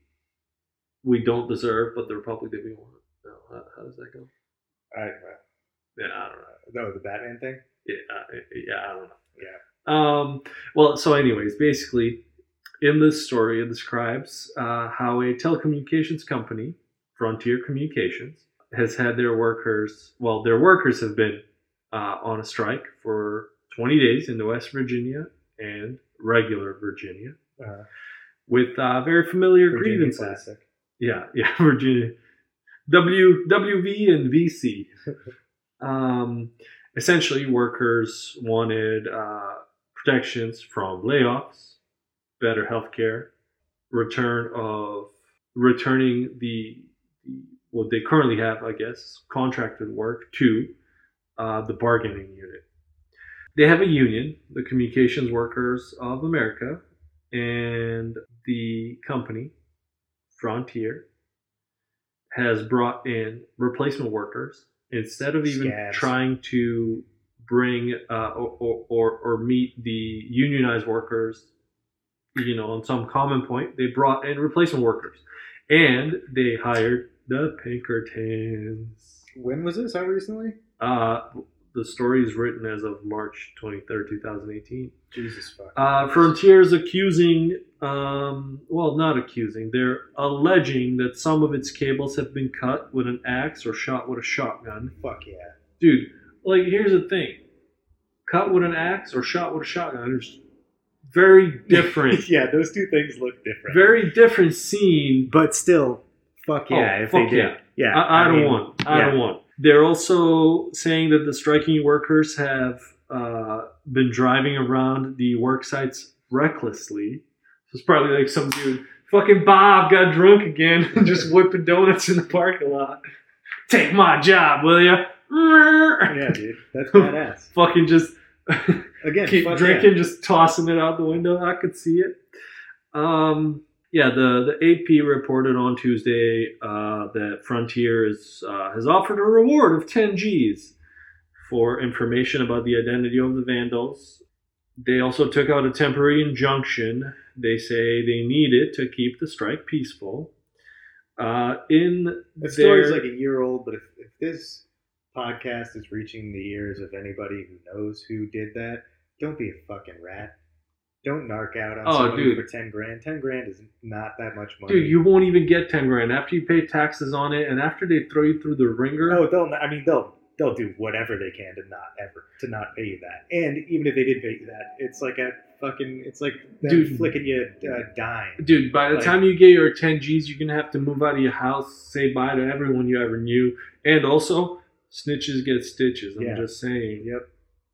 we don't deserve, but the republic that we want. No, how, how does that go? I, Yeah, I don't know. no, the Batman thing. Yeah, uh, yeah, I don't know. Yeah. Um, well, so anyways, basically, in this story, it describes uh, how a telecommunications company, Frontier Communications, has had their workers. Well, their workers have been uh, on a strike for 20 days in the West Virginia and regular Virginia, Uh, with uh, very familiar Virginia grievances. classic. Yeah, yeah, Virginia. W WV and VC. Um, essentially, workers wanted uh, protections from layoffs, better healthcare, return of returning the, the what they currently have, I guess, contracted work to uh, the bargaining unit. They have a union, the Communications Workers of America, and the company, Frontier, has brought in replacement workers instead of even Scabs. trying to bring uh, or, or, or meet the unionized workers, you know, on some common point, they brought in replacement workers. And they hired the Pinkertons. When was this? How recently? Uh, the story is written as of March 23rd, 2018. Jesus fuck. Uh, Frontier is accusing, um, well, not accusing, they're alleging that some of its cables have been cut with an axe or shot with a shotgun. Fuck yeah. Dude, like, here's the thing cut with an axe or shot with a shotgun, there's very different, yeah, those two things look different. very different scene. but still, fuck yeah. Oh, if fuck they did, yeah. yeah. I, I, don't mean, want. I yeah. don't want. They're also saying that the striking workers have uh, been driving around the work sites recklessly. So it's probably like some dude, fucking Bob, got drunk again and just whipping donuts in the parking lot. Take my job, will ya? Yeah, dude, that's badass. fucking just Again, keep drinking, just tossing it out the window. I could see it. Um, yeah, the, the AP reported on Tuesday uh, that Frontier is, uh, has offered a reward of 10 G's for information about the identity of the vandals. They also took out a temporary injunction. They say they need it to keep the strike peaceful. Uh, in The story's like a year old, but if, if this podcast is reaching the ears of anybody who knows who did that, don't be a fucking rat. Don't narc out on Oh, somebody dude. for ten grand. Ten grand is not that much money. dude, you won't even get 10 grand after you pay taxes on it, and after they throw you through the ringer. Oh, they'll. I mean, they'll they'll do whatever they can to not ever to not pay you that. And even if they did pay you that, it's like a fucking. It's like Dude. flicking you a dime. Dude, by the Like- time you get your 10 G's, you're going to have to move out of your house, say bye to everyone you ever knew. And also, snitches get stitches. I'm Yeah. just saying. Yep,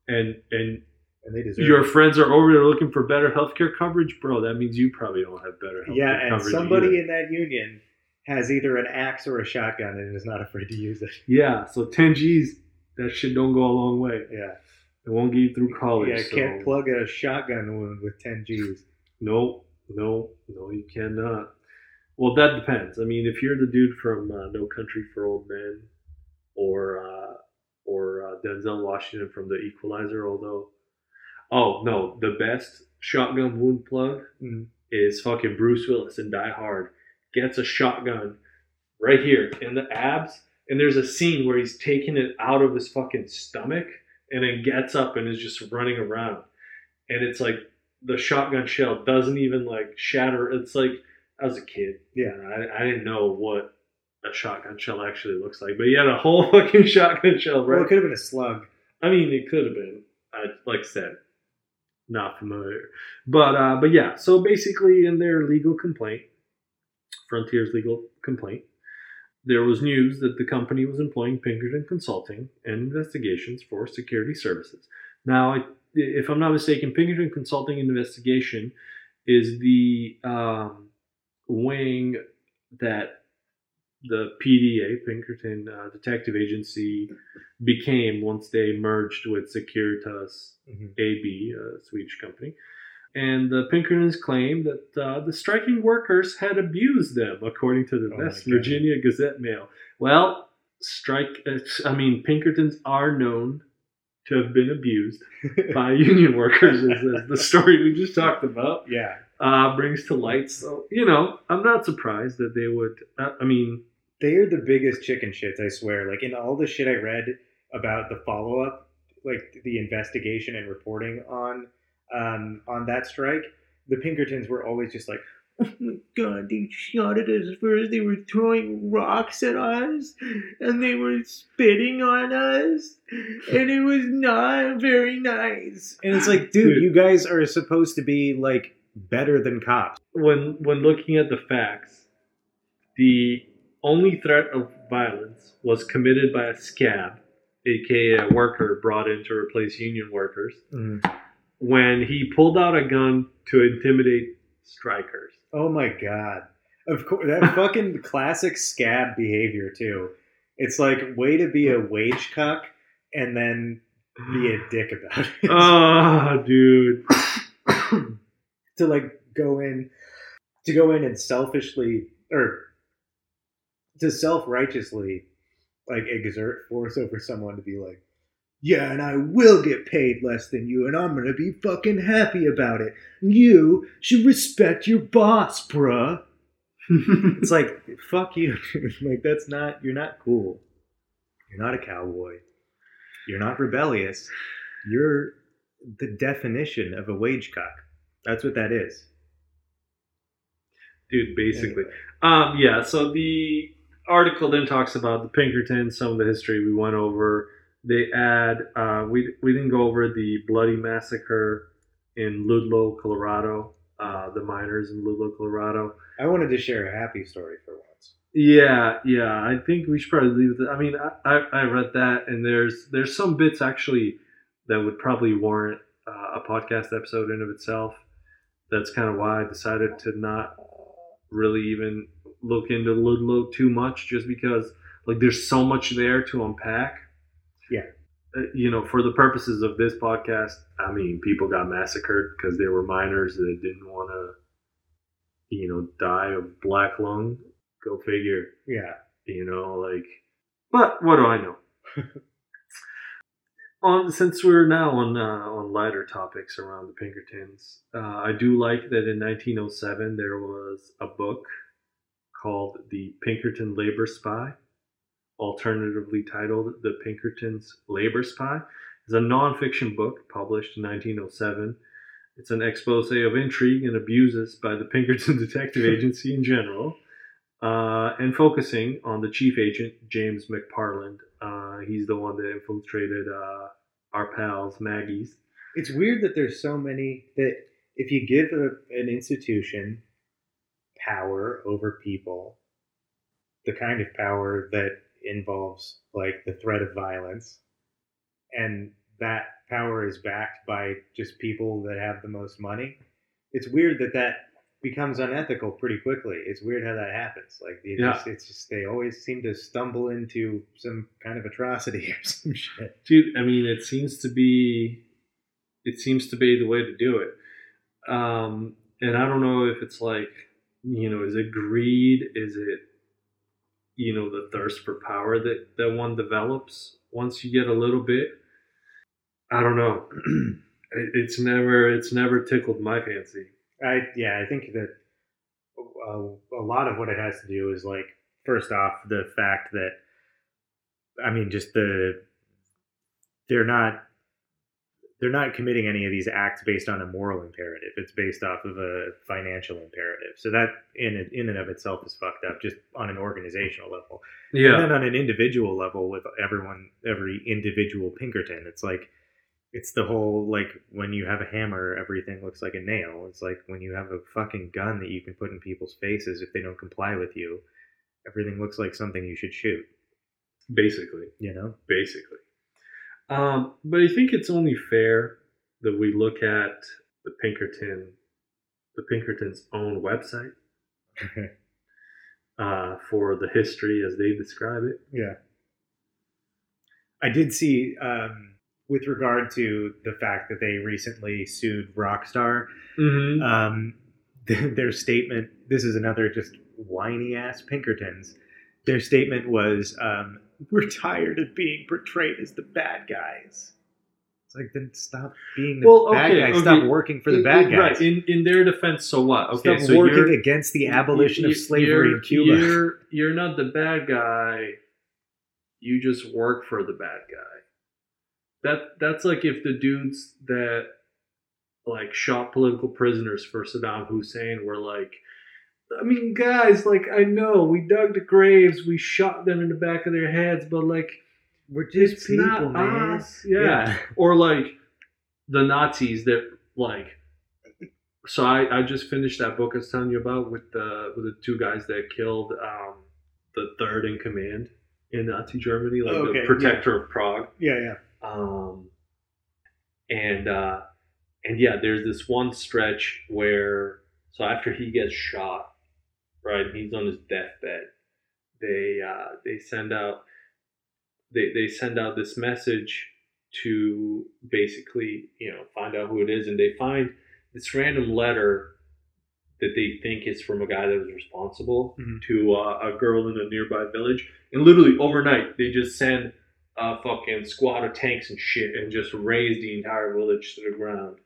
And and and they deserve. your it. friends are over there looking for better healthcare coverage, bro. That means you probably don't have better healthcare coverage. Yeah, and coverage. somebody either. in that union has either an axe or a shotgun and is not afraid to use it. Yeah, so 10 G's, that shit don't go a long way. Yeah, It won't get you through college. yeah. so. Can't plug a shotgun wound with ten G's. No, no, no, you cannot. Well, that depends. I mean, if you're the dude from uh, No Country for Old Men, or uh, or uh, Denzel Washington from The Equalizer, although, oh no, the best shotgun wound plug Mm. is fucking Bruce Willis in Die Hard. Gets a shotgun right here in the abs, and there's a scene where he's taking it out of his fucking stomach, and then gets up and is just running around, and it's like the shotgun shell doesn't even like shatter. It's like I was a kid. Yeah. I, I didn't know what a shotgun shell actually looks like, but he had a whole fucking shotgun shell, Well, it could have been a slug. I mean, it could have been. I like I said, not familiar, but uh, but yeah. So basically, in their legal complaint, Frontier's legal complaint, there was news that the company was employing Pinkerton Consulting and Investigations for security services. Now, if I'm not mistaken, Pinkerton Consulting and Investigation is the um, wing that the PDA, Pinkerton uh, Detective Agency, became once they merged with Securitas Mhm. AB, a Swedish company. And the Pinkertons claim that uh, the striking workers had abused them, according to the Oh West Virginia Gazette Mail. Well, strike. Uh, I mean, Pinkertons are known to have been abused by union workers, as, as the story we just talked about yeah, uh, brings to light. So, you know, I'm not surprised that they would. Uh, I mean, they are the biggest chicken shits. I swear. Like in all the shit I read about the follow up, like the investigation and reporting on um, on that strike, the Pinkertons were always just like. Oh my god, they shot at us first. They were throwing rocks at us and they were spitting on us, and it was not very nice. And it's like, dude, Dude. you guys are supposed to be like better than cops. when when looking at the facts, the only threat of violence was committed by a scab, aka a worker brought in to replace union workers, Mm. when he pulled out a gun to intimidate strikers. Oh my god. Of course, that fucking classic scab behavior too. It's like way to be a wage cuck and then be a dick about it. Ah, dude. to like go in, to go in and selfishly or to self righteously like exert force over someone to be like, yeah, and I will get paid less than you, and I'm gonna be fucking happy about it. You should respect your boss, bruh. It's like, fuck you. like, that's not, you're not cool. You're not a cowboy. You're not rebellious. You're the definition of a wage cock. That's what that is. dude, basically. Anyway. Um, yeah, so the article then talks about the Pinkertons, some of the history we went over. They add, uh, we, we didn't go over the bloody massacre in Ludlow, Colorado, uh, the miners in Ludlow, Colorado. I wanted to share a happy story for once. Yeah, yeah. I think we should probably leave it. I mean, I, I, I read that, and there's there's some bits actually that would probably warrant uh, a podcast episode in of itself. That's kind of why I decided to not really even look into Ludlow too much, just because like there's so much there to unpack. Yeah. Uh, you know, for the purposes of this podcast, I mean, people got massacred because they were miners that didn't want to, you know, die of black lung. Go figure Yeah. you know like but what do i know on since we're now on uh, on lighter topics around the pinkertons uh, i do like that in 1907 there was a book called the pinkerton labor spy alternatively titled the pinkertons labor spy it's a nonfiction book published in 1907 it's an expose of intrigue and abuses by the pinkerton detective agency in general uh, and focusing on the chief agent James McParland. Uh, he's the one that infiltrated uh, our pals Maggie's. It's weird that there's so many that if you give a, an institution power over people, the kind of power that involves like the threat of violence, and that power is backed by just people that have the most money, it's weird that that becomes unethical pretty quickly. It's weird how that happens. Like it Yeah. just, it's just they always seem to stumble into some kind of atrocity or some shit. Dude, I mean, it seems to be, it seems to be the way to do it. Um, and I don't know if it's like, you know, is it greed? Is it, you know, the thirst for power that that one develops once you get a little bit? I don't know. It- it's never, it's never tickled my fancy. I yeah, I think that a, a lot of what it has to do is like first off the fact that I mean just the they're not they're not committing any of these acts based on a moral imperative. It's based off of a financial imperative. So that in in and of itself is fucked up just on an organizational level. Yeah. And then on an individual level with everyone every individual Pinkerton, it's like it's the whole like when you have a hammer, everything looks like a nail. It's like when you have a fucking gun that you can put in people's faces if they don't comply with you, everything looks like something you should shoot. Basically. You know? basically. Um, but I think it's only fair that we look at the Pinkerton, the Pinkerton's own website uh, for the history as they describe it. Yeah. I did see, um, with regard to the fact that they recently sued Rockstar, Mm-hmm. um, their statement this is another just whiny ass pinkertons their statement was um, we're tired of being portrayed as the bad guys it's like then stop being the Well, bad okay, guys okay. stop working for the bad guys Right. In in their defense, so what? Okay, stop so working against the abolition of slavery in cuba You're you're not the bad guy. You just work for the bad guy. That that's like if the dudes that like shot political prisoners for Saddam Hussein were like, I mean, guys, like I know we dug the graves, we shot them in the back of their heads, but like we're just it's people not man us. Yeah. or like the Nazis that like. So I, I just finished that book I was telling you about with the with the two guys that killed um, the third in command in Nazi Germany, like Okay, the protector of Prague. Yeah, yeah. Um, and uh, and yeah, there's this one stretch where so after he gets shot, right, he's on his deathbed. They uh, they send out they they send out this message to basically you know find out who it is, and they find this random letter that they think is from a guy that was responsible Mhm. to uh, a girl in a nearby village, and literally overnight they just send a fucking squad of tanks and shit and just raze the entire village to the ground.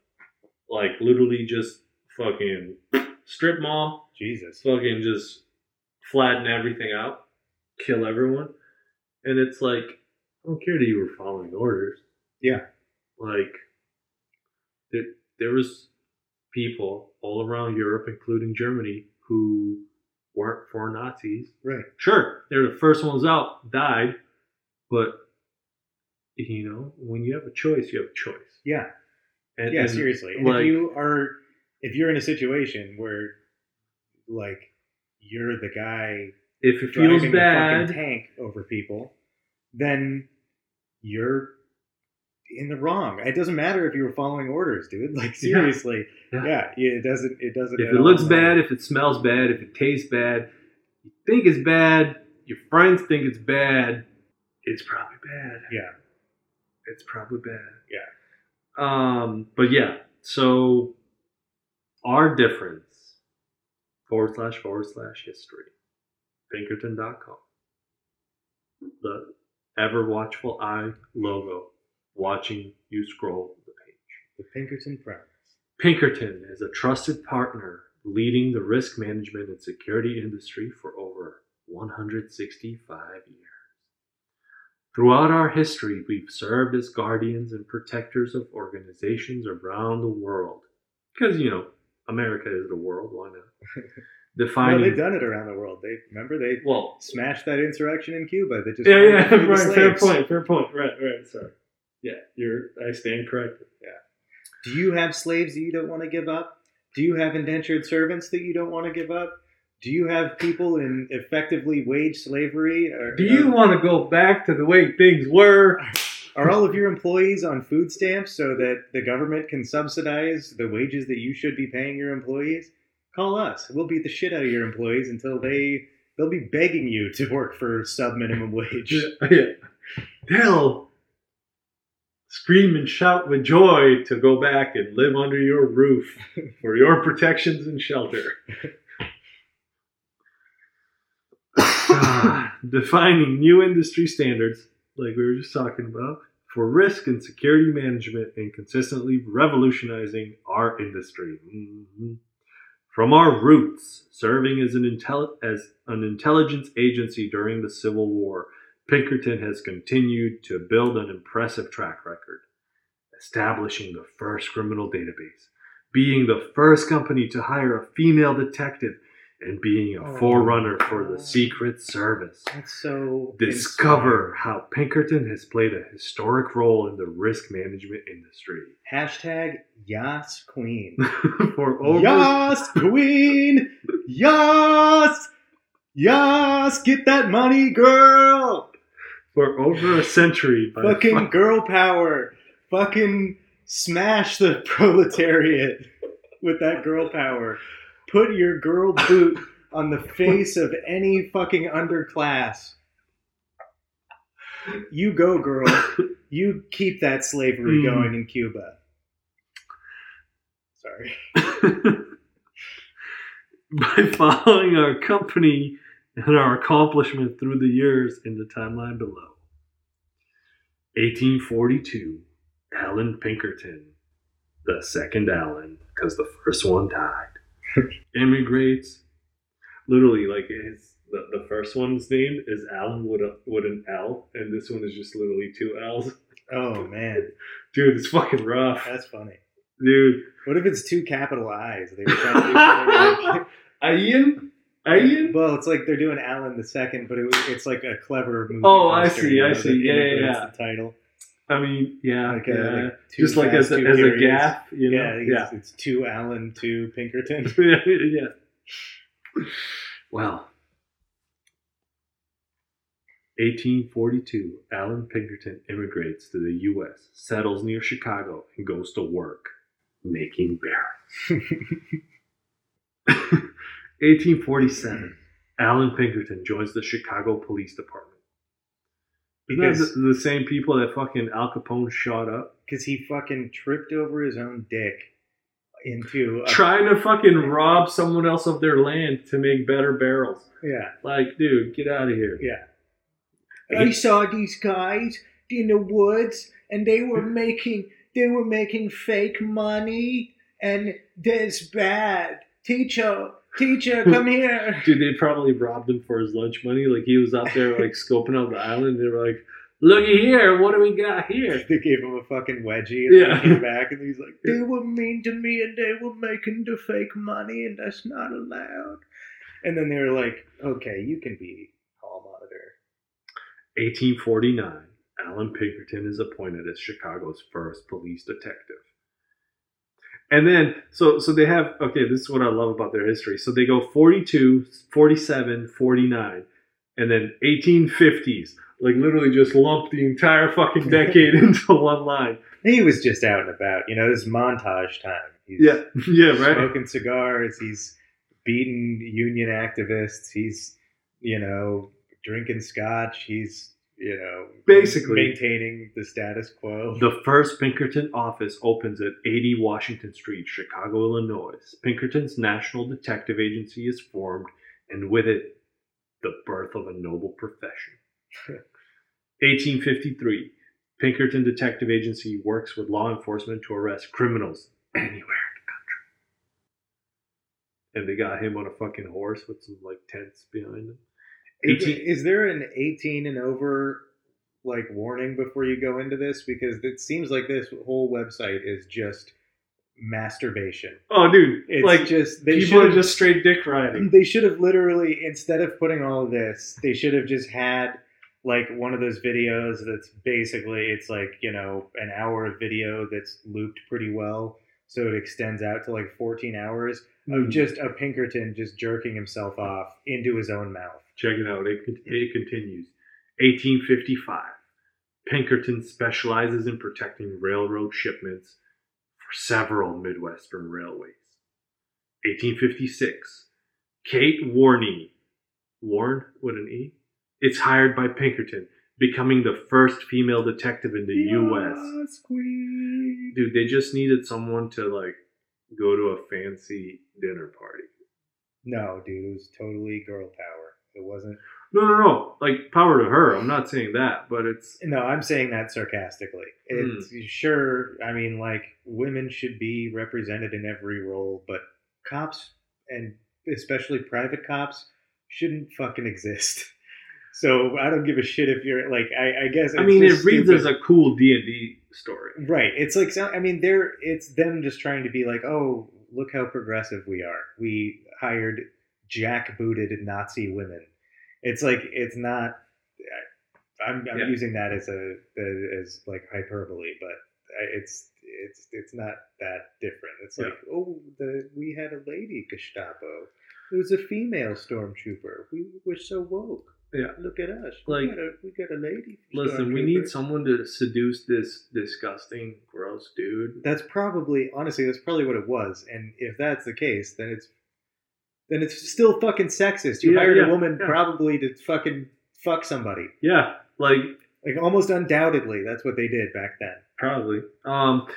Like literally just fucking strip mall, Jesus. fucking just flatten everything out, kill everyone. And it's like, I don't care that you were following orders. Yeah. Like there there was people all around Europe, including Germany, who weren't for Nazis. Right. Sure, they're the first ones out, died, but you know, when you have a choice, you have a choice. Yeah. And, Yeah, and, seriously. And like- if you are if you're in a situation where like you're the guy if it feels bad, tank over people, then you're in the wrong. It doesn't matter if you were following orders, dude. Like seriously. Yeah. Yeah, yeah, it doesn't it doesn't if it looks bad, if it smells bad, if it tastes bad, you think it's bad, your friends think it's bad, it's probably bad. Yeah. It's probably bad. Yeah. Um, but yeah, so our difference forward slash forward slash history. Pinkerton.com. The ever watchful eye logo watching you scroll the page. The Pinkerton Promise. Pinkerton is a trusted partner leading the risk management and security industry for over 165 years. Throughout our history, we've served as guardians and protectors of organizations around the world. Because, you know, America is the world, why not? No, Defining. they've done it around the world. They remember they well, smashed that insurrection in Cuba that just yeah, yeah, right, fair point, fair point, right, right, sorry. Yeah, you're, I stand corrected. Yeah. Do you have slaves that you don't want to give up? Do you have indentured servants that you don't want to give up? Do you have people in effectively wage slavery? Or, Do you um, want to go back to the way things were? are all of your employees on food stamps so that the government can subsidize the wages that you should be paying your employees? Call us. We'll beat the shit out of your employees until they they'll be begging you to work for sub minimum wage. yeah. They'll scream and shout with joy to go back and live under your roof for your protections and shelter. Ah, defining new industry standards, like we were just talking about, for risk and security management and consistently revolutionizing our industry. Mhm. From our roots, serving as an, as an intelligence agency during the Civil War, Pinkerton has continued to build an impressive track record, establishing the first criminal database, being the first company to hire a female detective, and being a Oh. forerunner for the Secret Service. That's so Discover how Pinkerton has played a historic role in the risk management industry. Hashtag Yas Queen. for over Yas Queen. Yas. Yas. Get that money, girl. for over a century. Fucking girl power. Fucking smash the proletariat with that girl power. Put your girl boot on the face of any fucking underclass. You go, girl. You keep that slavery Mm. going in Cuba. Sorry. by following our company and our accomplishment through the years in the timeline below. 1842, Alan Pinkerton, the second Alan, because the first one died, immigrates. Literally, like his the, the first one's name is Alan with a with an L, and this one is just literally two L's. Oh man, Dude, it's fucking rough, that's funny. dude. What if it's two capital I's? They were trying to do Ian, Ian. Well, it's like they're doing Alan the Second, but it was, it's like a clever movie. Oh, I see, I see. Yeah, yeah, yeah. The title, I mean, yeah, Like, uh, yeah. like Too just like as a, Too as a gaff, you know. yeah, it's, it's two Alan, two Pinkerton. yeah, yeah. Well, 1842, Alan Pinkerton immigrates to the U.S., settles near Chicago, and goes to work making barrels. 1847, Alan Pinkerton joins the Chicago Police Department. Because- the, the same people that fucking Al Capone shot up? Because he fucking tripped over his own dick into a, Trying to fucking rob someone else of their land to make better barrels. yeah Like, dude, get out of here. yeah. I saw these guys in the woods, and they were making they were making fake money, and that's bad. Teacher, teacher, come here. Dude, they probably robbed him for his lunch money. Like he was out there like scoping out the island. They were like, "Looky here, what do we got here?" They gave him a fucking wedgie, and Yeah. came back, and he's like, "They were mean to me, and they were making the fake money, and that's not allowed." And then they were like, "Okay, you can be hall monitor." 1849, Alan Pinkerton is appointed as Chicago's first police detective. And then, so so they have okay. This is what I love about their history. So they go 42, 47, 49, and then 1850s. Like literally just lump the entire fucking decade into one line. He was just out and about, you know. This montage time. He's Yeah, yeah, right. smoking cigars. He's beating union activists. He's, you know, drinking scotch. He's, you know, Basically- maintaining the status quo. The first Pinkerton office opens at 80 Washington Street, Chicago, Illinois. Pinkerton's National Detective Agency is formed, and with it, the birth of a noble profession. 1853, Pinkerton Detective Agency works with law enforcement to arrest criminals anywhere in the country. And they got him on a fucking horse with some like tents behind him. Is, 18 is there an 18 and over like warning before you go into this? Because it seems like this whole website is just masturbation. Oh, dude, It's like just they people are should just straight dick riding. they should have literally instead of putting all of this, they should have just had like one of those videos that's basically it's like you know an hour of video that's looped pretty well, so it extends out to like 14 hours of Mm. just a Pinkerton just jerking himself off into his own mouth. Check it out. It, it continues. 1855. Pinkerton specializes in protecting railroad shipments for several Midwestern railways. 1856. Kate Warney, Warren with an E, it's hired by Pinkerton, becoming the first female detective in the U.S. Queen. Dude, they just needed someone to like go to a fancy dinner party. No, dude, it was totally girl power. It wasn't. No, no, no. Like power to her. I'm not saying that, but it's No, I'm saying that sarcastically. It's hmm. sure. I mean, like women should be represented in every role, but cops and especially private cops shouldn't fucking exist. So I don't give a shit if you're like. I, I guess. I mean, it reads stupid. as a cool D and D story. Right. It's like I mean, they're it's them just trying to be like, oh, look how progressive we are. We hired jackbooted Nazi women. It's like it's not. I'm, I'm Yeah. using that as a as like hyperbole, but it's it's it's not that different. It's like oh, the we had a lady Gestapo. It was a female stormtrooper. We were so woke. Yeah. Look at us. Like- we got a, we got a lady. Listen, we need someone to seduce this disgusting, gross dude. That's probably honestly that's probably what it was. And if that's the case, then it's then it's still fucking sexist. You Yeah, hired yeah, a woman yeah. probably to fucking fuck somebody. Yeah, like Like almost undoubtedly that's what they did back then. probably. Um,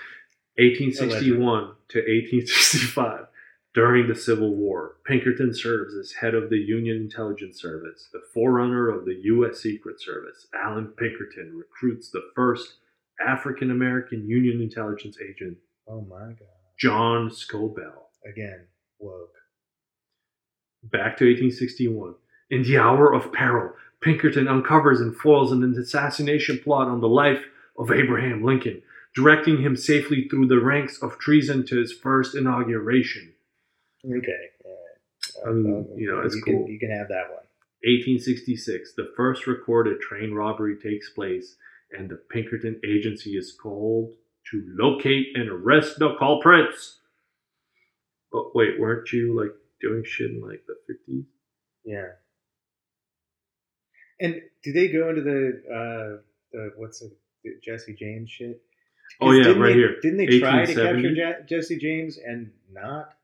1861 to 1865. During the Civil War, Pinkerton serves as head of the Union Intelligence Service, the forerunner of the U.S. Secret Service. Alan Pinkerton recruits the first African American Union intelligence agent, Oh my god. John Scobell. Again, woke. Back to 1861. In the hour of peril, Pinkerton uncovers and foils an assassination plot on the life of Abraham Lincoln, directing him safely through the ranks of treason to his first inauguration. Okay. All right. I mean, you know, it's you cool. Can, you can have that one. 1866, the first recorded train robbery takes place, and the Pinkerton agency is called to locate and arrest the culprits. Oh, wait, weren't you like doing shit in like the 50s? Yeah. And do they go into the uh the what's it the Jesse James shit? Oh yeah, right they, here. Didn't they try to capture Je- Jesse James and not?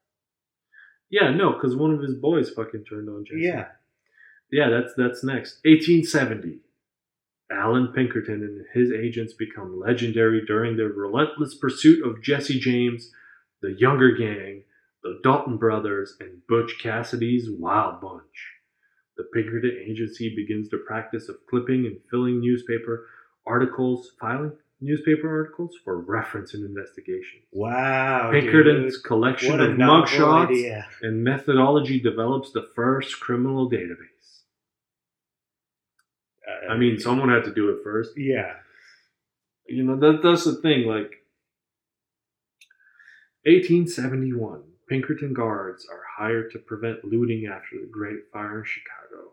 Yeah, no, because one of his boys fucking turned on Jesse. Yeah. Yeah, that's that's next. 1870. Alan Pinkerton and his agents become legendary during their relentless pursuit of Jesse James, the Younger Gang, the Dalton Brothers, and Butch Cassidy's Wild Bunch. The Pinkerton agency begins the practice of clipping and filling newspaper articles, filing newspaper articles for reference in investigations. Wow. Pinkerton's dude. collection of mugshots idea. and methodology develops the first criminal database. Uh, I mean, someone had to do it first. Yeah. You know, that, that's the thing. Like, 1871, Pinkerton guards are hired to prevent looting after the Great Fire in Chicago.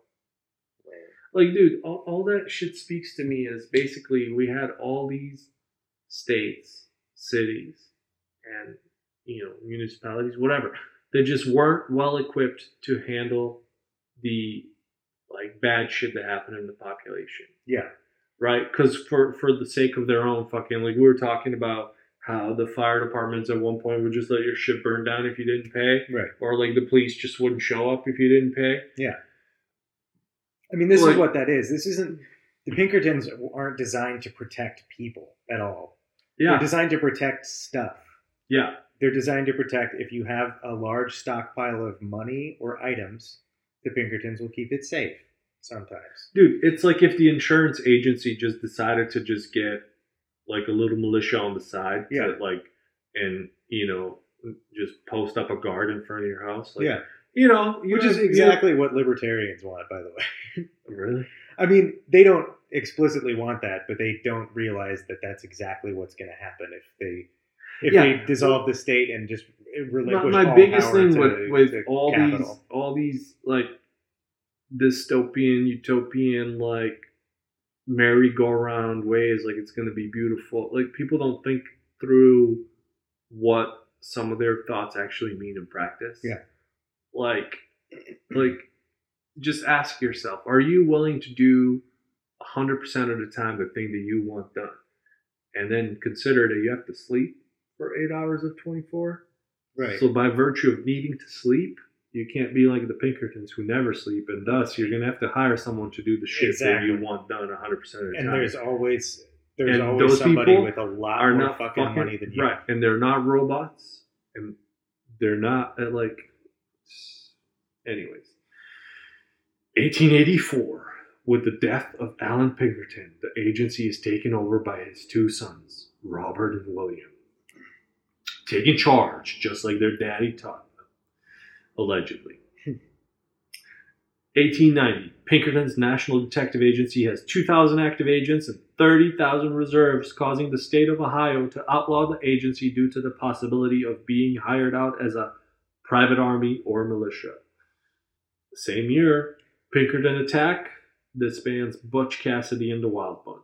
Like, dude, all, all that shit speaks to me is basically we had all these states, cities, and, you know, municipalities, whatever, that just weren't well equipped to handle the, like, bad shit that happened in the population Yeah. right? Because for for the sake of their own fucking, like we were talking about how the fire departments at one point would just let your shit burn down if you didn't pay, Right. or like the police just wouldn't show up if you didn't pay. Yeah. I mean, this Like- is what that is. This isn't. The Pinkertons aren't designed to protect people at all. Yeah. They're designed to protect stuff. yeah, They're designed to protect if you have a large stockpile of money or items, the Pinkertons will keep it safe sometimes. dude. It's like if the insurance agency just decided to just get like a little militia on the side, to, Yeah. like, and you know, just post up a guard in front of your house, like, yeah. you know, you Which is have- you- exactly what libertarians want, by the way. really. I mean, they don't explicitly want that, but they don't realize that that's exactly what's going to happen if they if Yeah. they dissolve the state and just my, relinquish my all biggest thing to, with, with to all capital. these all these like dystopian utopian like merry-go-round ways like it's going to be beautiful like people don't think through what some of their thoughts actually mean in practice Yeah. like like just ask yourself are you willing to do 100% of the time the thing that you want done and then consider that you have to sleep for eight hours of 24 right. so by virtue of needing to sleep, you can't be like the Pinkertons who never sleep, and thus you're gonna have to hire someone to do the shit Exactly. that you want done 100 percent of the and time. there's always there's And always somebody with a lot are more fucking, fucking money than you. right, and they're not robots, and they're not at like. Anyways, 1884. With the death of Alan Pinkerton, the agency is taken over by his two sons, Robert and William, taking charge just like their daddy taught allegedly. 1890, Pinkerton's National Detective Agency has 2,000 active agents and 30,000 reserves, causing the state of Ohio to outlaw the agency due to the possibility of being hired out as a private army or militia. The same year, Pinkerton attack disbands Butch Cassidy and the Wild Bunch.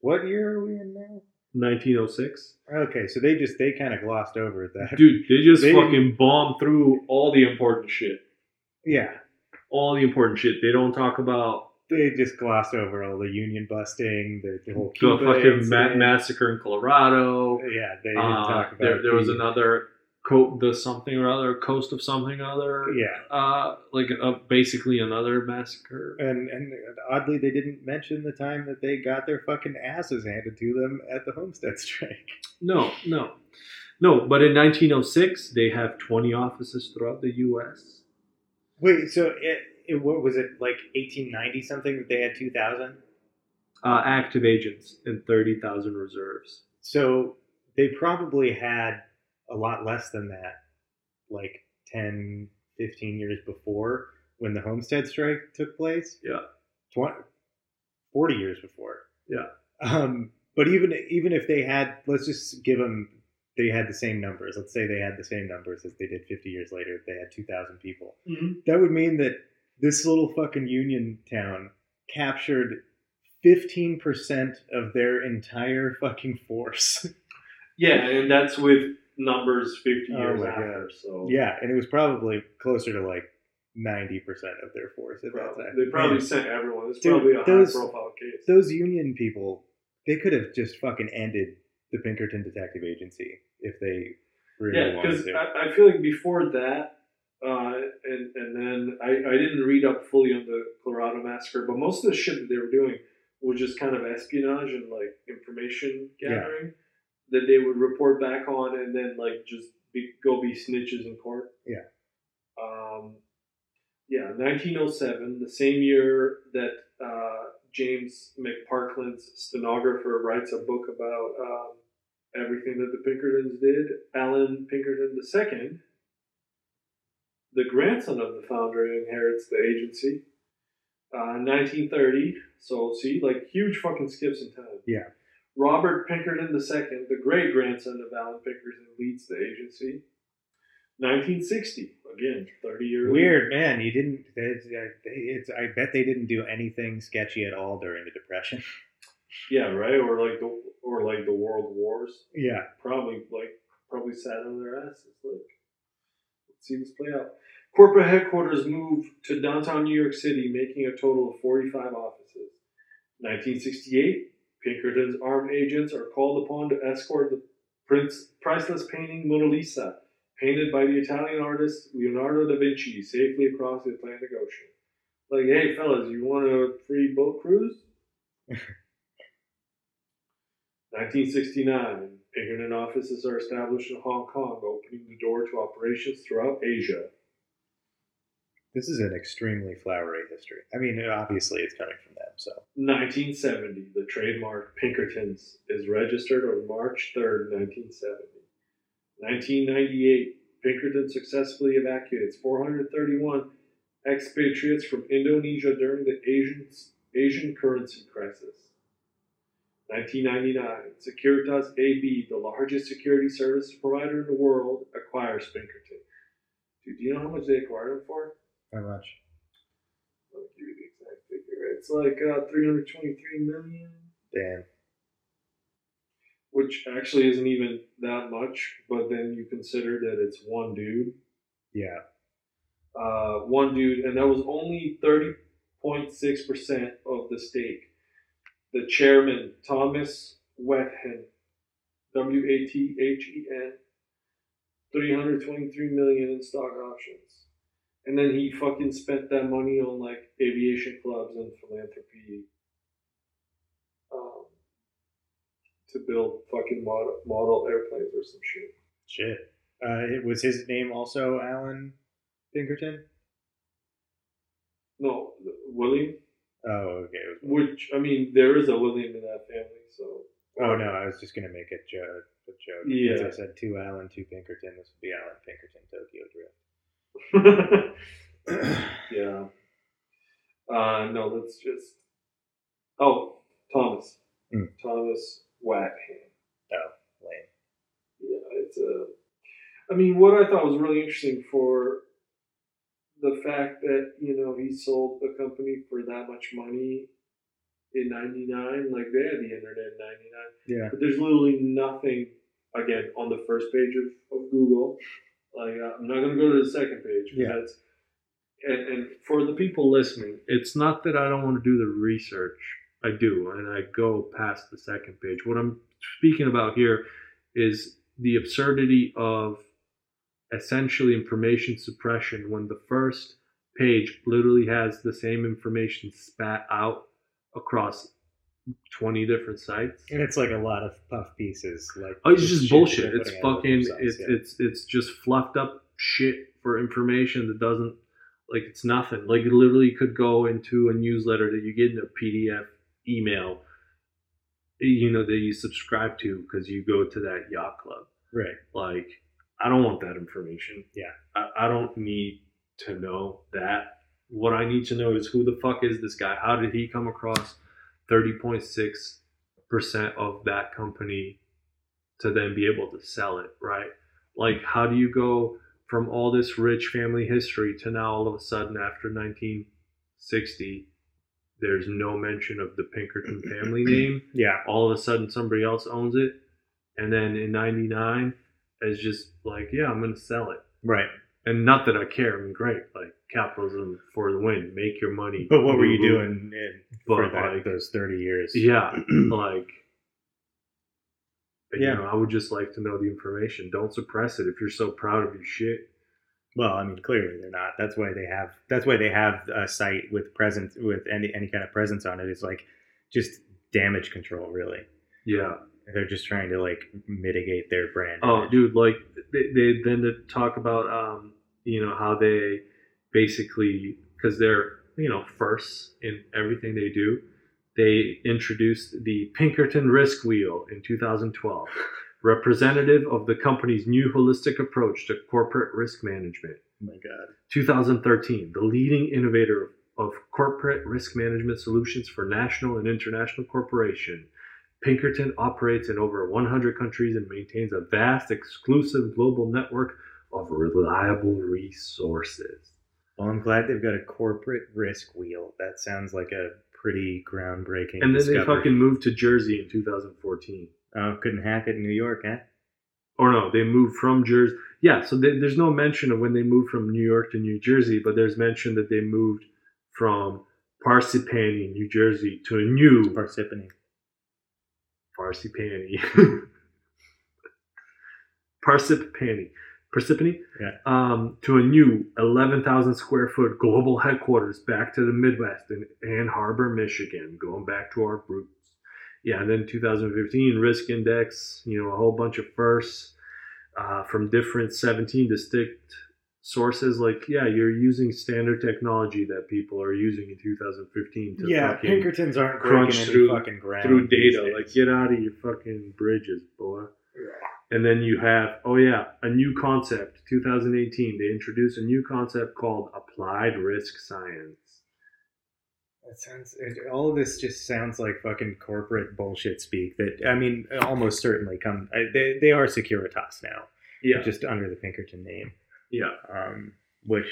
What year are we in now? 1906. Okay, so they just they kind of glossed over that. Dude, they just They- fucking bombed through all the important shit. Yeah, All the important shit. They don't talk about they just glossed over all the union busting, the, the whole the fucking ma- massacre in Colorado. Yeah, they didn't Uh, talk about there, there was another co- the something or other coast of something or other. Yeah, Uh, like uh, basically another massacre. and and oddly, they didn't mention the time that they got their fucking asses handed to them at the Homestead strike. No, no, no. But in 1906, they have 20 offices throughout the U.S. Wait, so it, it what was it like 1890 something that they had 2,000? Uh, active agents and 30,000 reserves. So they probably had a lot less than that, like 10, 15 years before when the Homestead strike took place. Yeah. 20, 40 years before. Yeah. Um, but even even if they had, let's just give them, they had the same numbers. Let's say they had the same numbers as they did 50 years later. If they had 2,000 people, that would mean that this little fucking union town captured 15% of their entire fucking force. Yeah, and that's with numbers 50 Oh years after. So yeah, and it was probably closer to like ninety percent of their force at that time. They probably Man, sent everyone. It's Dude, probably a those- high profile case. those Union people, they could have just fucking ended the Pinkerton Detective Agency if they really yeah, wanted because to. I, I feel like before that, uh, and and then I, I didn't read up fully on the Colorado massacre, but most of the shit that they were doing was just kind of espionage and like information Yeah. That they would report back on, and then like just be, go be snitches in court. Yeah. Um, yeah, 1907, the same year that uh, James McParland's stenographer writes a book about um, everything that the Pinkertons did. Alan Pinkerton II, the grandson of the founder, inherits the agency. Uh, 1930, so see, like huge fucking skips in time. Yeah. Robert Pinkerton II, the great grandson of Alan Pinkerton, leads the agency. 1960, again, 30 years. Weird man, you didn't. It's, I bet they didn't do anything sketchy at all during the Depression. Yeah, right. Or like the or like the World Wars. yeah, Probably like probably sat on their asses. Like, let's see this play out. Corporate headquarters moved to downtown New York City, making a total of 45 offices. 1968, Pinkerton's armed agents are called upon to escort the Prince priceless painting Mona Lisa, painted by the Italian artist Leonardo da Vinci, safely across the Atlantic Ocean. Like, hey fellas, you want a free boat cruise? 1969, Pinkerton offices are established in Hong Kong, opening the door to operations throughout Asia. This is an extremely flowery history. I mean, obviously it's coming from them, so 1970, the trademark Pinkertons is registered on March 3rd, 1970. 1998, Pinkerton successfully evacuates 431 expatriates from Indonesia during the Asian, Asian currency crisis. 1999, Securitas AB, the largest security service provider in the world, acquires Pinkerton. Do you know how much they acquired them for? How much? I'll give you the exact figure. It's like uh, 323 million. Damn. which actually isn't even that much, but then you consider that it's one dude. Yeah. Uh, one dude, and that was only 30.6% of the stake. The chairman, Thomas Wathen, W A T H E N, 323 million in stock options. And then he fucking spent that money on like aviation clubs and philanthropy um, to build fucking model, model airplanes or some shit. Shit. Uh, it was his name also Alan Pinkerton? No, William. Oh, okay. Which I mean, there is a William in that family, so. oh no, I was just gonna make a joke. A joke. Yeah. Since I said two Alan, two Pinkerton. This would be Alan Pinkerton Tokyo Drift. yeah. Uh, no, that's just. Oh, Thomas. Hmm. Thomas Wathen. Oh, lame. Yeah, it's a. I mean, what I thought was really interesting for the fact that you know he sold the company for that much money in '99. Like they had the internet in '99, Yeah. but there's literally nothing again on the first page of, of Google. Like uh, I'm not gonna go to the second page. Yeah. And, and for the people listening, it's not that I don't want to do the research. I do, and I go past the second page. What I'm speaking about here is the absurdity of essentially information suppression when the first page literally has the same information spat out across 20 different sites. And it's like a lot of puff pieces. Like Oh, it's just bullshit. It's fucking. It's yeah. it's it's just fluffed up shit for information that doesn't like it's nothing. Like it literally could go into a newsletter that you get in a PDF email. You know that you subscribe to because you go to that yacht club. right. Like I don't want that information. Yeah. I, I don't need to know that. What I need to know is who the fuck is this guy? How did he come across thirty point six percent of that company to then be able to sell it, right? Like, how do you go from all this rich family history to now all of a sudden after 1960, there's no mention of the Pinkerton family name? Yeah. All of a sudden, somebody else owns it, and then in '99, it's just like, yeah, I'm gonna sell it. Right. and not that I care. I mean, great, like capitalism for the win. Make your money. But what were you doing in, for that, like, those thirty years? Yeah, like. Yeah. You know, I would just like to know the information. Don't suppress it if you're so proud of your shit. Well, I mean, clearly they're not. That's why they have. That's why they have a site with presence with any any kind of presence on it. It's like just damage control, really. Yeah. They're just trying to like mitigate their brand. Oh, image. dude, like they, they then to talk about um, you know how they basically because they're you know first in everything they do, they introduced the Pinkerton Risk Wheel in 2012, representative of the company's new holistic approach to corporate risk management. Oh my god. 2013, the leading innovator of corporate risk management solutions for national and international corporation. Pinkerton operates in over 100 countries and maintains a vast, exclusive global network of reliable resources. Well, I'm glad they've got a corporate risk wheel. That sounds like a pretty groundbreaking. And then they fucking moved to Jersey in 2014. oh, couldn't hack it in New York, huh? Or no, they moved from Jersey. Yeah, so they, there's no mention of when they moved from New York to New Jersey, but there's mention that they moved from Parsippany, New Jersey, to a new Parsippany. Parsippany. Parsippany. Parsippany? Yeah. Um, to a new 11,000 square foot global headquarters back to the Midwest in Ann Arbor, Michigan, going back to our roots. Yeah, and then 2015, Risk Index, you know, a whole bunch of firsts uh, from different 17 distinct sources. Like, yeah, you're using standard technology that people are using in 2015 to Yeah, Pinkertons aren't crunch through- fucking through data. Like, get out of your fucking bridges, boy. And then you have, oh yeah, a new concept. 2018, they introduced a new concept called applied risk science. That sounds. It, all of this just sounds like fucking corporate bullshit speak. That I mean, almost certainly come. They they are Securitas now, Yeah, just under the Pinkerton name. yeah. Um, which,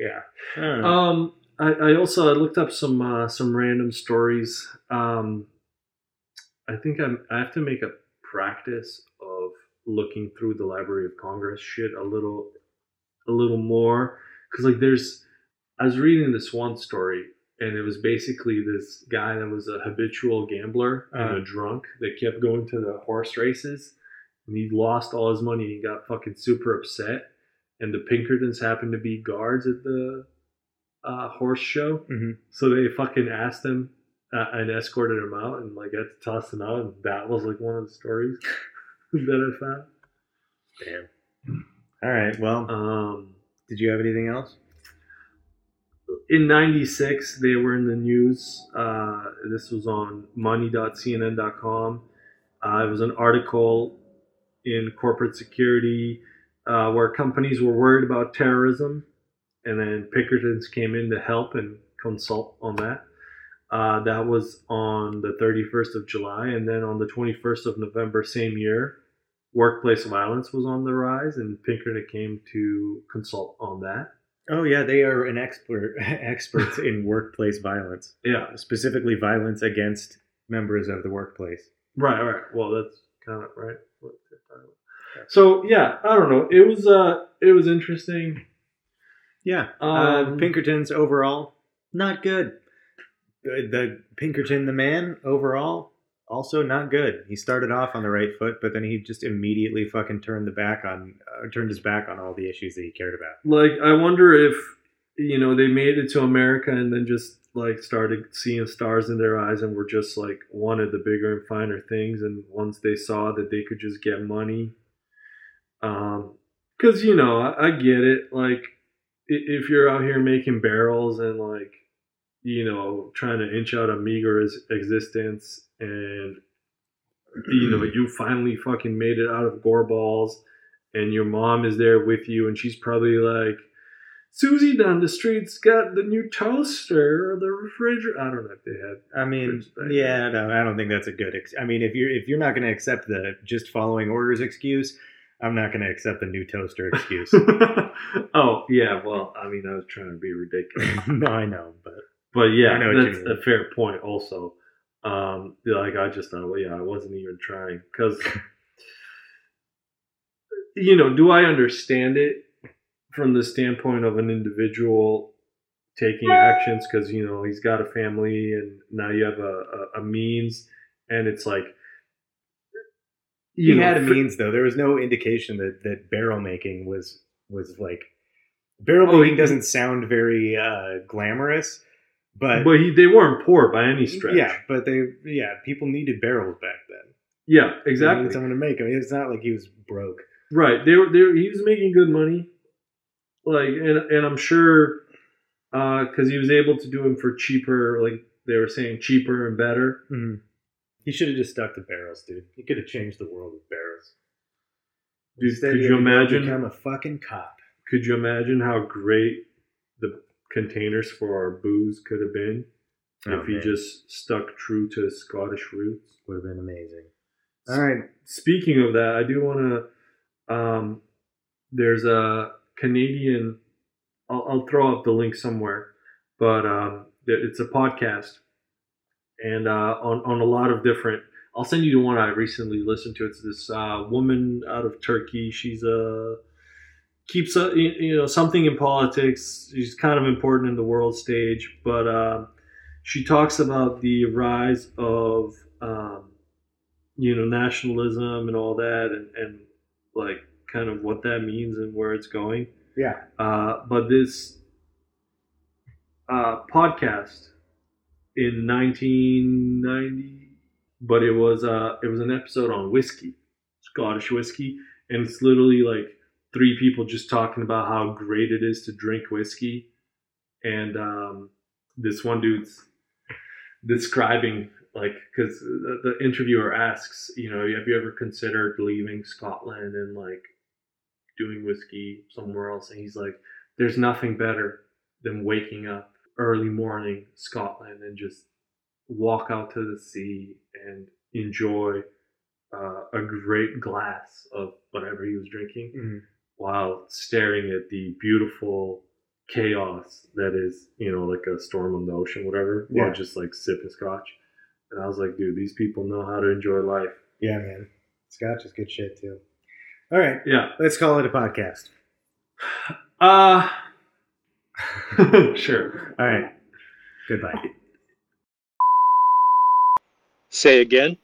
yeah. I know. Um, I, I also I looked up some uh, some random stories. Um, I think I'm, I have to make a practice looking through the Library of Congress shit a little a little more because like there's I was reading this one story and it was basically this guy that was a habitual gambler and Uh. a drunk that kept going to the horse races and he lost all his money and he got fucking super upset and the Pinkertons happened to be guards at the uh, horse show Mhm. so they fucking asked him uh, and escorted him out and like had to toss him out and that was like one of the stories that I found Damn. All right. Well, um did you have anything else? in 96 they were in the news uh, this was on money.cnn.com uh, it was an article in corporate security uh, where companies were worried about terrorism and then pinkertons came in to help and consult on that uh, that was on the 31st of july and then on the 21st of november same year workplace violence was on the rise and pinkerton came to consult on that Oh yeah, they are an expert experts in workplace violence, yeah specifically violence against members of the workplace. Right, right. Well, that's kind of right. what they're talking about. So yeah, I don't know. It was uh, it was interesting. Yeah. Um, uh, Pinkerton's overall not good. The, the Pinkerton, the man, overall also not good. He started off on the right foot, but then he just immediately fucking turned the back on, uh, turned his back on all the issues that he cared about. Like, I wonder if you know they made it to America and then just like started seeing stars in their eyes and were just like wanted the bigger and finer things. And once they saw that they could just get money, um, because you know I, I get it. Like, if you're out here making barrels and like you know, trying to inch out a meager existence, and you know, you finally fucking made it out of Gorbals, and your mom is there with you, and she's probably like, Susie down the street's got the new toaster or the refrigerator. I don't know if they had. I mean, yeah, no, I don't think that's a good. Ex- I mean, if you're if you're not going to accept the just following orders excuse, I'm not going to accept the new toaster excuse. oh yeah, well, I mean, I was trying to be ridiculous, no, I know, but but yeah, I know that's a fair point. Also, um, like I just thought, well, yeah, I wasn't even trying because, you know, do I understand it from the standpoint of an individual taking actions because you know he's got a family and now you have a, a, a means and it's like He know, had a means though. There was no indication that that barrel making was was like barrel Oh, making doesn't sound very uh, glamorous, but, but he, they weren't poor by any stretch yeah, but they yeah people needed barrels back then. yeah They exactly needed someone to make them. It's not like he was broke. Right. They were, they were, he was making good money. Like, and, and I'm sure, uh, cause he was able to do them for cheaper, like they were saying cheaper and better. He should have just stuck to barrels, dude. He could have changed the world with barrels. Dude, Instead, could you had to go imagine, Become a fucking cop. could you imagine how great the containers for our booze could have been Oh, if he just stuck true to his Scottish roots? would have been amazing. All right. Speaking of that, I do want to. Um, there's a Canadian. I'll, I'll throw up the link somewhere, but um, it's a podcast, and uh, on on a lot of different. I'll send you the one I recently listened to. It's this uh, woman out of Turkey. She's a keeps a, you you know something in politics. She's kind of important in the world stage, but um, she talks about the rise of um, you know nationalism and all that and, and like kind of what that means and where it's going Yeah. uh, but this uh, podcast in 1990 but it was uh, it was an episode on whiskey scottish whiskey and it's literally like three people just talking about how great it is to drink whiskey. And um, this one dude's describing like because the, the interviewer asks you know have you ever considered leaving scotland and like doing whiskey somewhere else? And he's like there's nothing better than waking up early morning scotland and just walk out to the sea and enjoy uh, a great glass of whatever he was drinking. Mhm. While staring at the beautiful chaos that is, you know, like a storm on the ocean, whatever, Yeah. or just like sipping scotch. And I was like, dude, these people know how to enjoy life. Yeah, man. Scotch is good shit too. All right. Yeah. Let's call it a podcast. Uh sure. All right. Goodbye. Say again.